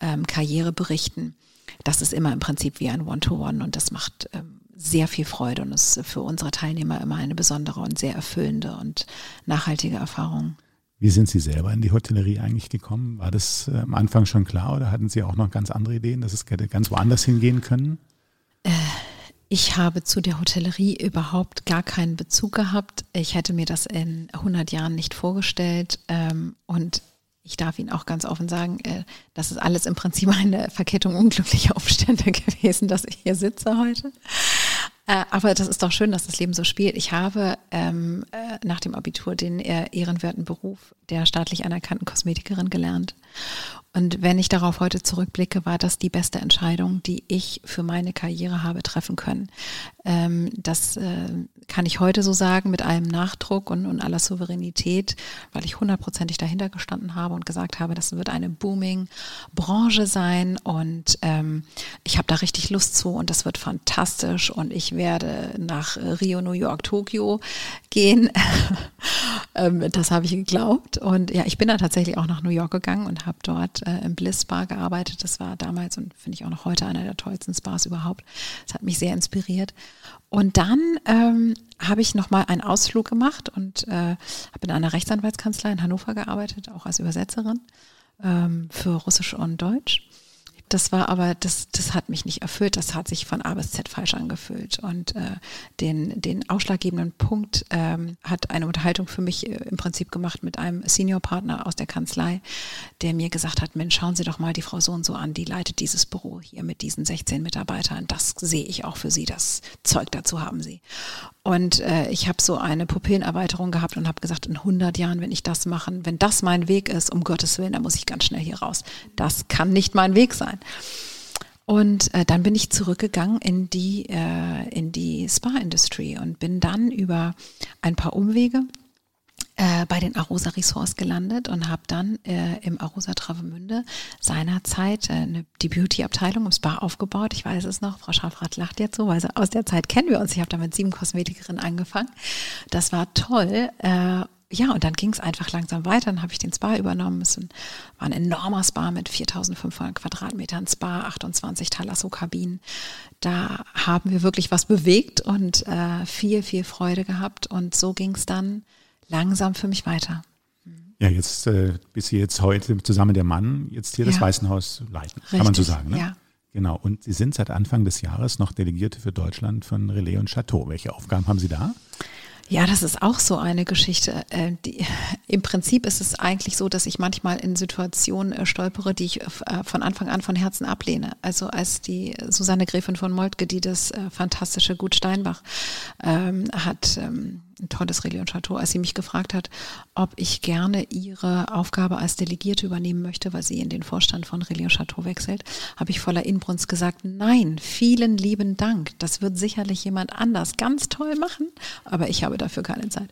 ähm, Karriere berichten. Das ist immer im Prinzip wie ein One-to-One -One und das macht ähm, sehr viel Freude und ist für unsere Teilnehmer immer eine besondere und sehr erfüllende und nachhaltige Erfahrung. Wie sind Sie selber in die Hotellerie eigentlich gekommen? War das äh, am Anfang schon klar oder hatten Sie auch noch ganz andere Ideen, dass es ganz woanders hingehen können? Äh, ich habe zu der Hotellerie überhaupt gar keinen Bezug gehabt. Ich hätte mir das in 100 Jahren nicht vorgestellt. Ähm, und ich darf Ihnen auch ganz offen sagen, äh, das ist alles im Prinzip eine Verkettung unglücklicher Umstände gewesen, dass ich hier sitze heute. Äh, aber das ist doch schön, dass das Leben so spielt. Ich habe ähm, äh, nach dem Abitur den ehrenwerten Beruf der staatlich anerkannten Kosmetikerin gelernt. Und wenn ich darauf heute zurückblicke, war das die beste Entscheidung, die ich für meine Karriere habe treffen können. Ähm, das äh, kann ich heute so sagen mit allem Nachdruck und, und aller Souveränität, weil ich hundertprozentig dahinter gestanden habe und gesagt habe, das wird eine booming Branche sein und ähm, ich habe da richtig Lust zu und das wird fantastisch und ich werde nach Rio, New York, Tokio gehen. ähm, das habe ich geglaubt und ja, ich bin dann tatsächlich auch nach New York gegangen und habe dort äh, im Bliss Bar gearbeitet. Das war damals und finde ich auch noch heute einer der tollsten Spas überhaupt. Das hat mich sehr inspiriert. Und dann ähm, habe ich nochmal einen Ausflug gemacht und äh, habe in einer Rechtsanwaltskanzlei in Hannover gearbeitet, auch als Übersetzerin ähm, für Russisch und Deutsch. Das war aber, das, das hat mich nicht erfüllt. Das hat sich von A bis Z falsch angefühlt. Und äh, den, den ausschlaggebenden Punkt ähm, hat eine Unterhaltung für mich äh, im Prinzip gemacht mit einem Seniorpartner aus der Kanzlei, der mir gesagt hat, Mensch, schauen Sie doch mal die Frau so und so an, die leitet dieses Büro hier mit diesen 16 Mitarbeitern. Das sehe ich auch für Sie. Das Zeug dazu haben Sie. Und äh, ich habe so eine Pupillenerweiterung gehabt und habe gesagt, in 100 Jahren, wenn ich das machen, wenn das mein Weg ist, um Gottes Willen, dann muss ich ganz schnell hier raus. Das kann nicht mein Weg sein. Und äh, dann bin ich zurückgegangen in die, äh, die Spa-Industry und bin dann über ein paar Umwege äh, bei den Arosa Resorts gelandet und habe dann äh, im Arosa Travemünde seinerzeit äh, die Beauty-Abteilung im Spa aufgebaut. Ich weiß es noch, Frau Schafrath lacht jetzt so, weil aus der Zeit kennen wir uns. Ich habe da mit sieben Kosmetikerinnen angefangen. Das war toll. Ja, und dann ging es einfach langsam weiter. Dann habe ich den Spa übernommen. Es war ein enormer Spa mit 4500 Quadratmetern Spa, 28 Thalasso-Kabinen. Da haben wir wirklich was bewegt und äh, viel, viel Freude gehabt. Und so ging es dann langsam für mich weiter. Ja, jetzt äh, bis Sie jetzt heute zusammen der Mann jetzt hier ja. das Weißenhaus leiten, Richtig, kann man so sagen. Ne? Ja. Genau. Und Sie sind seit Anfang des Jahres noch Delegierte für Deutschland von Relais und Chateau. Welche Aufgaben haben Sie da? Ja, das ist auch so eine Geschichte. Äh, die, Im Prinzip ist es eigentlich so, dass ich manchmal in Situationen äh, stolpere, die ich äh, von Anfang an von Herzen ablehne. Also als die Susanne Gräfin von Moltke, die das fantastische Gut Steinbach ähm, hat, ähm, ein tolles Relais und Chateau, als sie mich gefragt hat, ob ich gerne ihre Aufgabe als Delegierte übernehmen möchte, weil sie in den Vorstand von Relais und Chateau wechselt, habe ich voller Inbrunst gesagt, nein, vielen lieben Dank. Das wird sicherlich jemand anders ganz toll machen, aber ich habe dafür keine Zeit.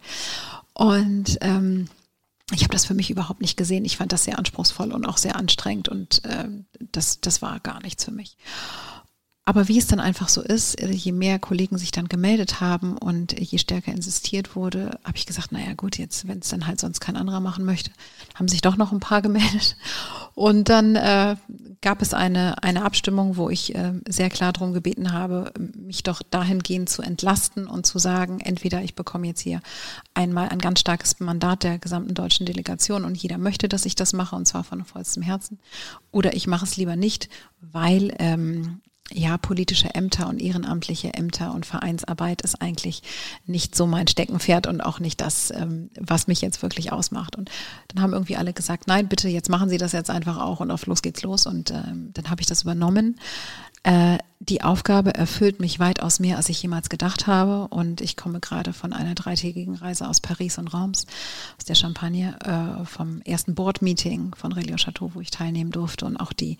Und ähm, ich habe das für mich überhaupt nicht gesehen. Ich fand das sehr anspruchsvoll und auch sehr anstrengend und äh, das, das war gar nichts für mich. Aber wie es dann einfach so ist, äh, je mehr Kollegen sich dann gemeldet haben und je stärker insistiert wurde, habe ich gesagt, naja gut, jetzt, wenn es dann halt sonst kein anderer machen möchte, haben sich doch noch ein paar gemeldet. Und dann äh, gab es eine, eine Abstimmung, wo ich äh, sehr klar darum gebeten habe, mich doch dahingehend zu entlasten und zu sagen, entweder ich bekomme jetzt hier einmal ein ganz starkes Mandat der gesamten deutschen Delegation und jeder möchte, dass ich das mache und zwar von vollstem Herzen, oder ich mache es lieber nicht, weil ähm, ja, politische Ämter und ehrenamtliche Ämter und Vereinsarbeit ist eigentlich nicht so mein Steckenpferd und auch nicht das, ähm, was mich jetzt wirklich ausmacht. Und dann haben irgendwie alle gesagt, nein, bitte, jetzt machen Sie das jetzt einfach auch und auf los geht's los. Und ähm, dann habe ich das übernommen. Äh, die Aufgabe erfüllt mich weitaus mehr, als ich jemals gedacht habe. Und ich komme gerade von einer dreitägigen Reise aus Paris und Reims, aus der Champagne, äh, vom ersten Board-Meeting von Relio Chateau, wo ich teilnehmen durfte und auch die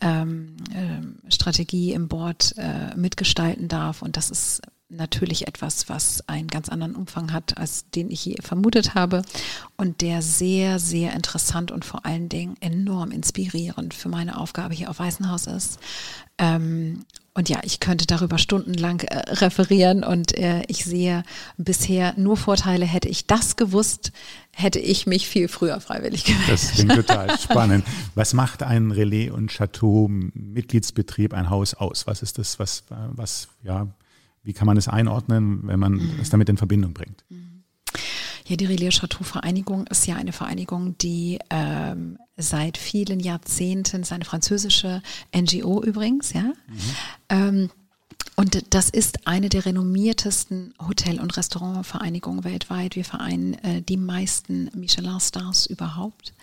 ähm, äh, Strategie im Board äh, mitgestalten darf. Und das ist natürlich etwas, was einen ganz anderen Umfang hat, als den ich je vermutet habe und der sehr, sehr interessant und vor allen Dingen enorm inspirierend für meine Aufgabe hier auf Weißenhaus ist. Ähm, und ja, ich könnte darüber stundenlang äh, referieren und äh, ich sehe bisher nur Vorteile. Hätte ich das gewusst, hätte ich mich viel früher freiwillig gemeldet. Das klingt total spannend. Was macht ein Relais und Chateau Mitgliedsbetrieb, ein Haus aus? Was ist das, was, was, ja, wie kann man es einordnen, wenn man mhm. es damit in Verbindung bringt? Ja, die Relais Chateau Vereinigung ist ja eine Vereinigung, die ähm, seit vielen Jahrzehnten, ist eine französische NGO übrigens, ja. Mhm. Ähm, und das ist eine der renommiertesten Hotel- und Restaurantvereinigungen weltweit. Wir vereinen äh, die meisten Michelin-Stars überhaupt.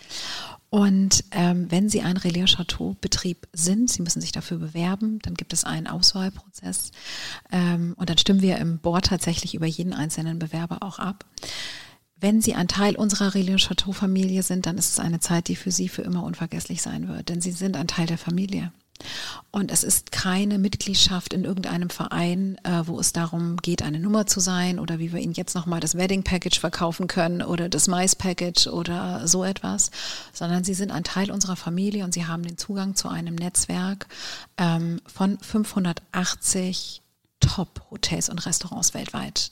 Und ähm, wenn Sie ein Relais Chateau Betrieb sind, Sie müssen sich dafür bewerben, dann gibt es einen Auswahlprozess ähm, und dann stimmen wir im Board tatsächlich über jeden einzelnen Bewerber auch ab. Wenn Sie ein Teil unserer Relais Chateau Familie sind, dann ist es eine Zeit, die für Sie für immer unvergesslich sein wird, denn Sie sind ein Teil der Familie. Und es ist keine Mitgliedschaft in irgendeinem Verein, äh, wo es darum geht, eine Nummer zu sein oder wie wir Ihnen jetzt nochmal das Wedding Package verkaufen können oder das Mais Package oder so etwas, sondern Sie sind ein Teil unserer Familie und Sie haben den Zugang zu einem Netzwerk ähm, von 580 Top-Hotels und Restaurants weltweit.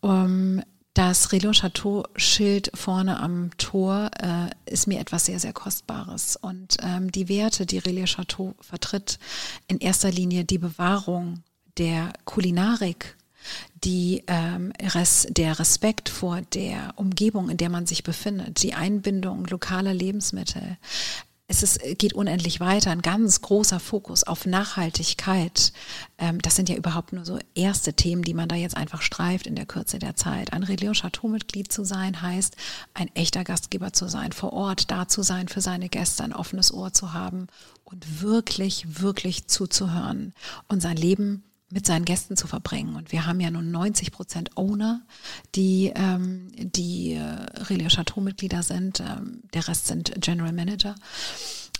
Um, das Relo Chateau Schild vorne am Tor äh, ist mir etwas sehr, sehr Kostbares. Und ähm, die Werte, die Relais Chateau vertritt, in erster Linie die Bewahrung der Kulinarik, die, ähm, res, der Respekt vor der Umgebung, in der man sich befindet, die Einbindung lokaler Lebensmittel, es ist, geht unendlich weiter. Ein ganz großer Fokus auf Nachhaltigkeit. Ähm, das sind ja überhaupt nur so erste Themen, die man da jetzt einfach streift in der Kürze der Zeit. Ein Relais Chateau-Mitglied zu sein heißt, ein echter Gastgeber zu sein, vor Ort da zu sein für seine Gäste, ein offenes Ohr zu haben und wirklich, wirklich zuzuhören und sein Leben mit seinen Gästen zu verbringen. Und wir haben ja nun 90 Prozent Owner, die, ähm, die äh, Relais Chateau-Mitglieder sind. Ähm, der Rest sind General Manager.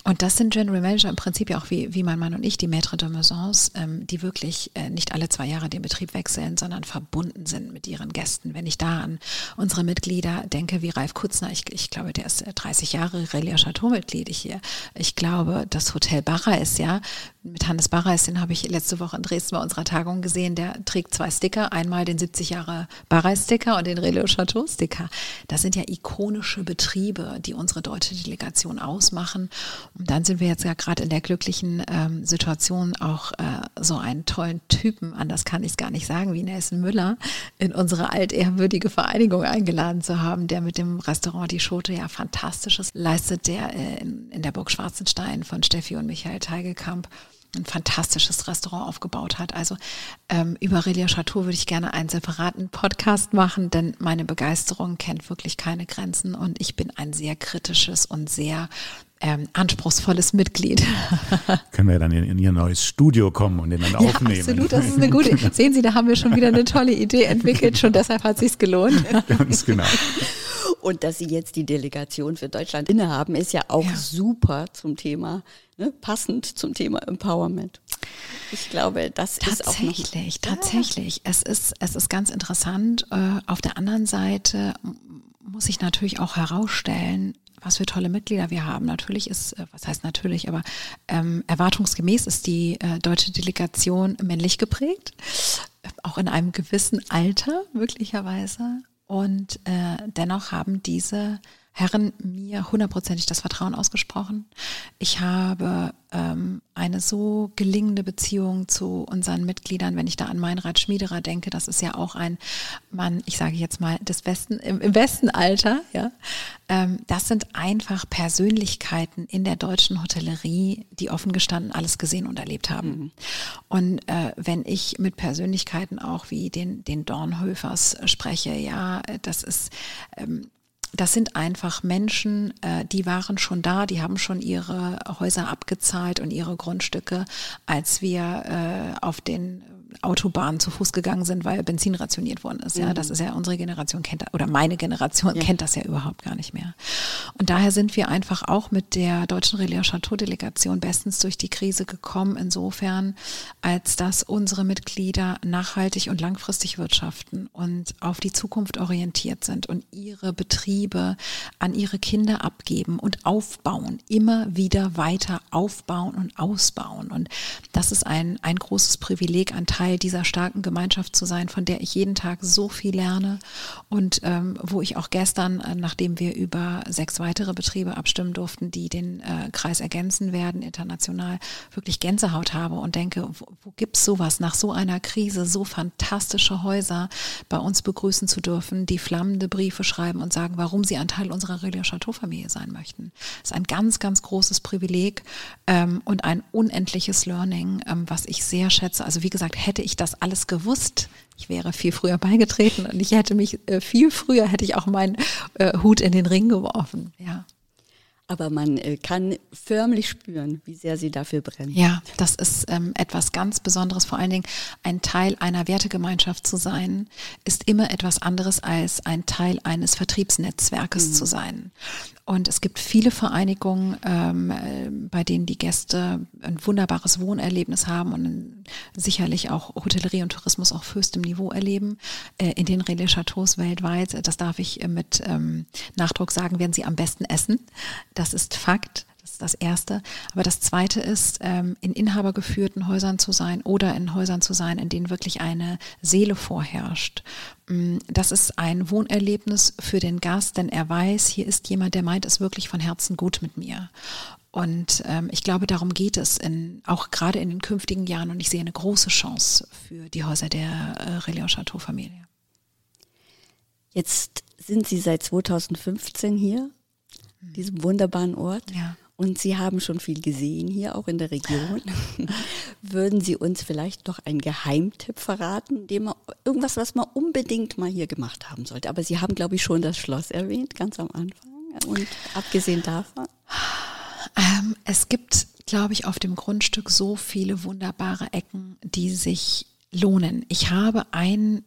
Und das sind General Manager im Prinzip ja auch wie, wie mein Mann und ich, die Maître de Maisons, ähm, die wirklich äh, nicht alle zwei Jahre den Betrieb wechseln, sondern verbunden sind mit ihren Gästen. Wenn ich da an unsere Mitglieder denke, wie Ralf Kutzner, ich, ich glaube, der ist 30 äh, Jahre Relia Chateau-Mitglied hier. Ich glaube, das Hotel Barra ist ja, mit Hannes Barra ist, den habe ich letzte Woche in Dresden bei unserer Tagung gesehen, der trägt zwei Sticker, einmal den 70 Jahre Barra-Sticker und den Relia Chateau-Sticker. Das sind ja ikonische Betriebe, die unsere deutsche Delegation ausmachen. Und dann sind wir jetzt ja gerade in der glücklichen ähm, Situation, auch äh, so einen tollen Typen, anders kann ich es gar nicht sagen, wie Nelson Müller, in unsere altehrwürdige Vereinigung eingeladen zu haben, der mit dem Restaurant Die Schote ja Fantastisches leistet, der äh, in, in der Burg Schwarzenstein von Steffi und Michael Teigelkamp ein fantastisches Restaurant aufgebaut hat. Also ähm, über Relia Chateau würde ich gerne einen separaten Podcast machen, denn meine Begeisterung kennt wirklich keine Grenzen und ich bin ein sehr kritisches und sehr ähm, anspruchsvolles Mitglied. Können wir dann in, in, Ihr neues Studio kommen und den dann ja, aufnehmen? Absolut, das ist eine gute Idee. Sehen Sie, da haben wir schon wieder eine tolle Idee entwickelt. Schon deshalb hat es sich gelohnt. Ganz genau. Und dass Sie jetzt die Delegation für Deutschland innehaben, ist ja auch ja. super zum Thema, ne, passend zum Thema Empowerment. Ich glaube, das ist auch noch tatsächlich, tatsächlich. Es ist es ist ganz interessant. Äh, auf der anderen Seite muss ich natürlich auch herausstellen, was für tolle Mitglieder wir haben. Natürlich ist, äh, was heißt natürlich, aber ähm, erwartungsgemäß ist die äh, deutsche Delegation männlich geprägt, auch in einem gewissen Alter möglicherweise. Und äh, dennoch haben diese Herren mir hundertprozentig das Vertrauen ausgesprochen. Ich habe ähm, eine so gelingende Beziehung zu unseren Mitgliedern, wenn ich da an Meinrad Schmiederer denke, das ist ja auch ein Mann, ich sage jetzt mal, des Westen, im, im Westenalter, ja. Ähm, das sind einfach Persönlichkeiten in der deutschen Hotellerie, die offen gestanden alles gesehen und erlebt haben. Mhm. Und äh, wenn ich mit Persönlichkeiten auch wie den, den Dornhöfers spreche, ja, das ist, ähm, das sind einfach Menschen, äh, die waren schon da, die haben schon ihre Häuser abgezahlt und ihre Grundstücke, als wir äh, auf den Autobahnen zu Fuß gegangen sind, weil Benzin rationiert worden ist. Ja, mhm. das ist ja unsere Generation kennt oder meine Generation ja. kennt das ja überhaupt gar nicht mehr. Und daher sind wir einfach auch mit der deutschen Relais Chateau Delegation bestens durch die Krise gekommen. Insofern, als dass unsere Mitglieder nachhaltig und langfristig wirtschaften und auf die Zukunft orientiert sind und ihre Betriebe an ihre Kinder abgeben und aufbauen, immer wieder weiter aufbauen und ausbauen. Und das ist ein, ein großes Privileg, ein Teil Teil dieser starken Gemeinschaft zu sein, von der ich jeden Tag so viel lerne und ähm, wo ich auch gestern, äh, nachdem wir über sechs weitere Betriebe abstimmen durften, die den äh, Kreis ergänzen werden, international, wirklich Gänsehaut habe und denke, wo, wo gibt es sowas nach so einer Krise, so fantastische Häuser bei uns begrüßen zu dürfen, die flammende Briefe schreiben und sagen, warum sie ein Teil unserer Relais Chateau-Familie sein möchten. Das ist ein ganz, ganz großes Privileg ähm, und ein unendliches Learning, ähm, was ich sehr schätze. Also wie gesagt, hätte ich das alles gewusst, ich wäre viel früher beigetreten und ich hätte mich äh, viel früher hätte ich auch meinen äh, Hut in den Ring geworfen. Ja. Aber man äh, kann förmlich spüren, wie sehr sie dafür brennen. Ja, das ist ähm, etwas ganz Besonderes. Vor allen Dingen ein Teil einer Wertegemeinschaft zu sein, ist immer etwas anderes als ein Teil eines Vertriebsnetzwerkes mhm. zu sein. Und es gibt viele Vereinigungen, ähm, äh, bei denen die Gäste ein wunderbares Wohnerlebnis haben und sicherlich auch Hotellerie und Tourismus auf höchstem Niveau erleben. Äh, in den Relais Chateaus weltweit, das darf ich äh, mit ähm, Nachdruck sagen, werden sie am besten essen. Das ist Fakt. Das ist das Erste. Aber das Zweite ist, ähm, in inhabergeführten Häusern zu sein oder in Häusern zu sein, in denen wirklich eine Seele vorherrscht. Mm, das ist ein Wohnerlebnis für den Gast, denn er weiß, hier ist jemand, der meint es wirklich von Herzen gut mit mir. Und ähm, ich glaube, darum geht es in, auch gerade in den künftigen Jahren. Und ich sehe eine große Chance für die Häuser der äh, Relais Chateau-Familie. Jetzt sind Sie seit 2015 hier, diesem wunderbaren Ort. Ja. Und Sie haben schon viel gesehen hier auch in der Region. Würden Sie uns vielleicht noch einen Geheimtipp verraten, dem man, irgendwas, was man unbedingt mal hier gemacht haben sollte? Aber Sie haben, glaube ich, schon das Schloss erwähnt, ganz am Anfang. Und abgesehen davon? Ähm, es gibt, glaube ich, auf dem Grundstück so viele wunderbare Ecken, die sich lohnen. Ich habe ein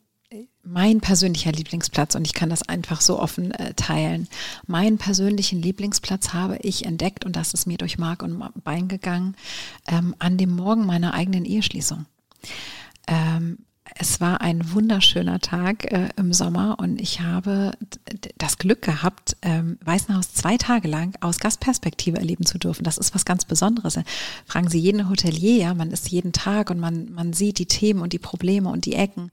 mein persönlicher Lieblingsplatz und ich kann das einfach so offen äh, teilen. Meinen persönlichen Lieblingsplatz habe ich entdeckt und das ist mir durch Mark und Bein gegangen ähm, an dem Morgen meiner eigenen Eheschließung. Ähm, es war ein wunderschöner Tag äh, im Sommer und ich habe das Glück gehabt, ähm, Weißenhaus zwei Tage lang aus Gastperspektive erleben zu dürfen. Das ist was ganz Besonderes. Fragen Sie jeden Hotelier, ja, man ist jeden Tag und man, man sieht die Themen und die Probleme und die Ecken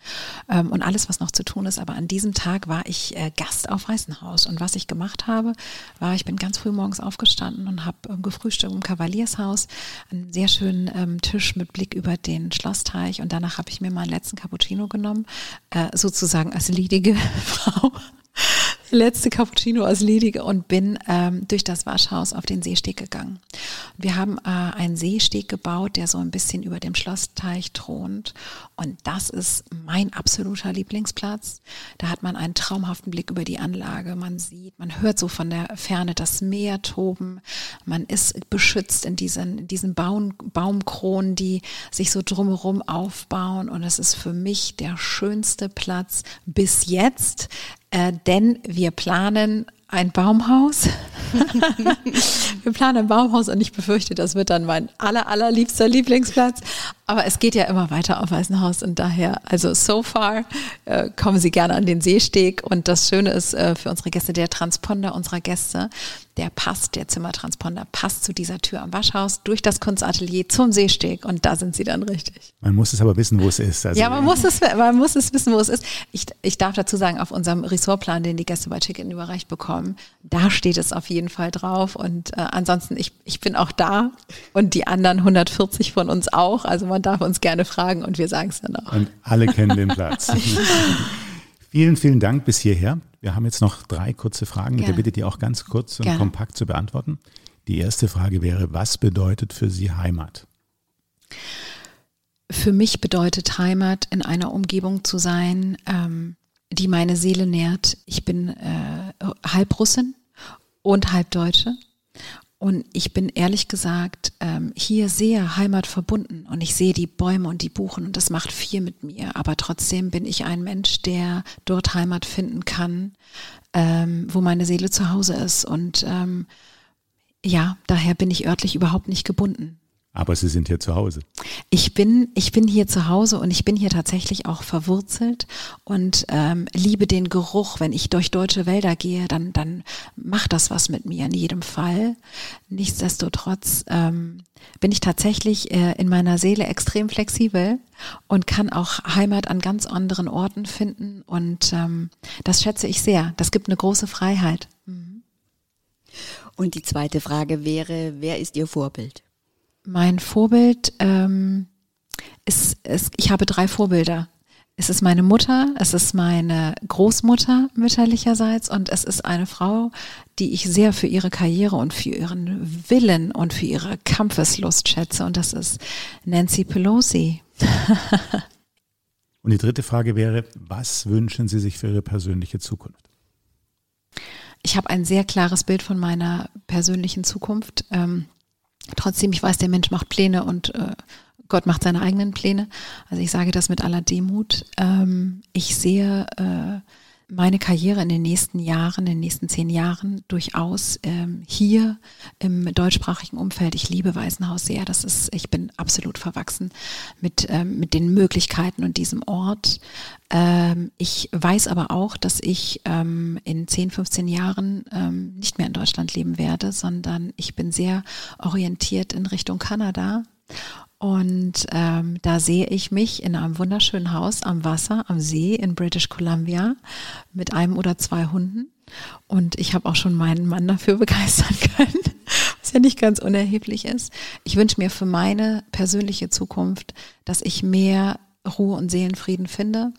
ähm, und alles, was noch zu tun ist. Aber an diesem Tag war ich äh, Gast auf Weißenhaus und was ich gemacht habe, war, ich bin ganz früh morgens aufgestanden und habe ähm, gefrühstückt im Kavaliershaus, einen sehr schönen ähm, Tisch mit Blick über den Schlossteich und danach habe ich mir meinen letzten Cappuccino genommen, äh, sozusagen als ledige Frau. Letzte Cappuccino erledige und bin ähm, durch das Waschhaus auf den Seesteg gegangen. Wir haben äh, einen Seesteg gebaut, der so ein bisschen über dem Schlossteich thront. Und das ist mein absoluter Lieblingsplatz. Da hat man einen traumhaften Blick über die Anlage. Man sieht, man hört so von der Ferne das Meer toben. Man ist beschützt in diesen, in diesen Baum, Baumkronen, die sich so drumherum aufbauen. Und es ist für mich der schönste Platz bis jetzt, äh, denn wir planen ein Baumhaus. wir planen ein Baumhaus und ich befürchte, das wird dann mein aller, allerliebster Lieblingsplatz. Aber es geht ja immer weiter auf Weißenhaus und daher, also so far, äh, kommen Sie gerne an den Seesteg. Und das Schöne ist äh, für unsere Gäste, der Transponder unserer Gäste, der passt, der Zimmertransponder passt zu dieser Tür am Waschhaus durch das Kunstatelier zum Seesteg und da sind Sie dann richtig. Man muss es aber wissen, wo es ist. Also ja, man muss, es, man muss es wissen, wo es ist. Ich, ich darf dazu sagen, auf unserem Ressortplan, den die Gäste bei Chicken überreicht bekommen, da steht es auf jeden Fall drauf. Und äh, ansonsten, ich, ich bin auch da und die anderen 140 von uns auch. Also man darf uns gerne fragen und wir sagen es dann auch. Und alle kennen den Platz. vielen, vielen Dank bis hierher. Wir haben jetzt noch drei kurze Fragen der Bitte, die auch ganz kurz und Gerne. kompakt zu beantworten. Die erste Frage wäre, was bedeutet für Sie Heimat? Für mich bedeutet Heimat, in einer Umgebung zu sein, ähm, die meine Seele nährt. Ich bin äh, halb Russin und halb Deutsche. Und ich bin ehrlich gesagt ähm, hier sehr heimatverbunden und ich sehe die Bäume und die Buchen und das macht viel mit mir. Aber trotzdem bin ich ein Mensch, der dort Heimat finden kann, ähm, wo meine Seele zu Hause ist. Und ähm, ja, daher bin ich örtlich überhaupt nicht gebunden. Aber Sie sind hier zu Hause. Ich bin, ich bin hier zu Hause und ich bin hier tatsächlich auch verwurzelt und ähm, liebe den Geruch. Wenn ich durch deutsche Wälder gehe, dann, dann macht das was mit mir in jedem Fall. Nichtsdestotrotz ähm, bin ich tatsächlich äh, in meiner Seele extrem flexibel und kann auch Heimat an ganz anderen Orten finden. Und ähm, das schätze ich sehr. Das gibt eine große Freiheit. Mhm. Und die zweite Frage wäre, wer ist Ihr Vorbild? Mein Vorbild ähm, ist, ist, ich habe drei Vorbilder. Es ist meine Mutter, es ist meine Großmutter mütterlicherseits und es ist eine Frau, die ich sehr für ihre Karriere und für ihren Willen und für ihre Kampfeslust schätze und das ist Nancy Pelosi. und die dritte Frage wäre, was wünschen Sie sich für Ihre persönliche Zukunft? Ich habe ein sehr klares Bild von meiner persönlichen Zukunft. Ähm, Trotzdem, ich weiß, der Mensch macht Pläne und äh, Gott macht seine eigenen Pläne. Also ich sage das mit aller Demut. Ähm, ich sehe äh, meine Karriere in den nächsten Jahren, in den nächsten zehn Jahren durchaus ähm, hier im deutschsprachigen Umfeld. Ich liebe Waisenhaus sehr. Das ist, ich bin absolut verwachsen mit, ähm, mit den Möglichkeiten und diesem Ort. Ähm, ich weiß aber auch, dass ich ähm, in 10, 15 Jahren ähm, nicht mehr in Deutschland leben werde, sondern ich bin sehr orientiert in Richtung Kanada und ähm, da sehe ich mich in einem wunderschönen Haus am Wasser, am See in British Columbia mit einem oder zwei Hunden. Und ich habe auch schon meinen Mann dafür begeistern können, was ja nicht ganz unerheblich ist. Ich wünsche mir für meine persönliche Zukunft, dass ich mehr Ruhe und Seelenfrieden finde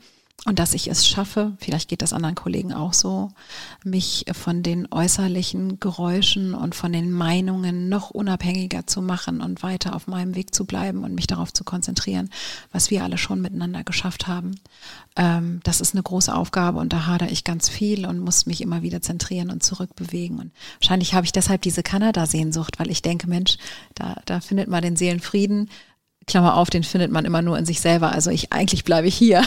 und dass ich es schaffe, vielleicht geht das anderen Kollegen auch so, mich von den äußerlichen Geräuschen und von den Meinungen noch unabhängiger zu machen und weiter auf meinem Weg zu bleiben und mich darauf zu konzentrieren, was wir alle schon miteinander geschafft haben. Ähm, das ist eine große Aufgabe und da hadere ich ganz viel und muss mich immer wieder zentrieren und zurückbewegen. Und wahrscheinlich habe ich deshalb diese Kanada-Sehnsucht, weil ich denke, Mensch, da, da findet man den Seelenfrieden Klammer auf, den findet man immer nur in sich selber. Also ich eigentlich bleibe ich hier.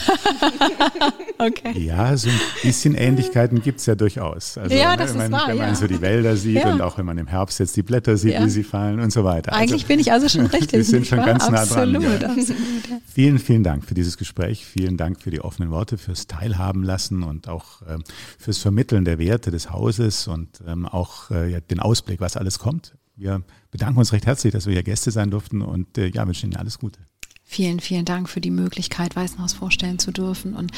okay. Ja, so ein bisschen Ähnlichkeiten gibt es ja durchaus. Also, ja, das ne, ist wahr. Wenn man ja. so die Wälder sieht ja. und auch wenn man im Herbst jetzt die Blätter sieht, ja. wie sie fallen und so weiter. Also, eigentlich bin ich also schon richtig. Wir sind schon wahr? ganz nah absolut, dran. Absolut. Vielen, vielen Dank für dieses Gespräch. Vielen Dank für die offenen Worte, fürs Teilhaben lassen und auch ähm, fürs Vermitteln der Werte des Hauses und ähm, auch äh, den Ausblick, was alles kommt. Wir bedanken uns recht herzlich, dass wir hier Gäste sein durften und äh, ja, wünschen Ihnen alles Gute. Vielen, vielen Dank für die Möglichkeit, Weißenhaus vorstellen zu dürfen. Und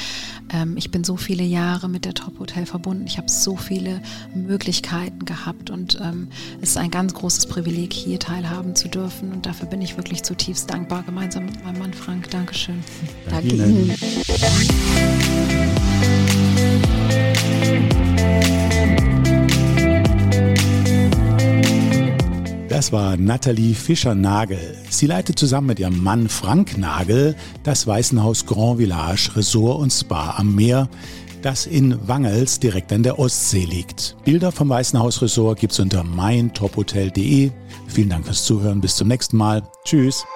ähm, ich bin so viele Jahre mit der Top Hotel verbunden. Ich habe so viele Möglichkeiten gehabt und ähm, es ist ein ganz großes Privileg, hier teilhaben zu dürfen. Und dafür bin ich wirklich zutiefst dankbar, gemeinsam mit meinem Mann Frank. Dankeschön. Danke Ihnen. Das war Nathalie Fischer-Nagel. Sie leitet zusammen mit ihrem Mann Frank Nagel das Weißenhaus Grand Village Resort und Spa am Meer, das in Wangels direkt an der Ostsee liegt. Bilder vom Weißenhaus Resort gibt's unter meintophotel.de. Vielen Dank fürs Zuhören. Bis zum nächsten Mal. Tschüss.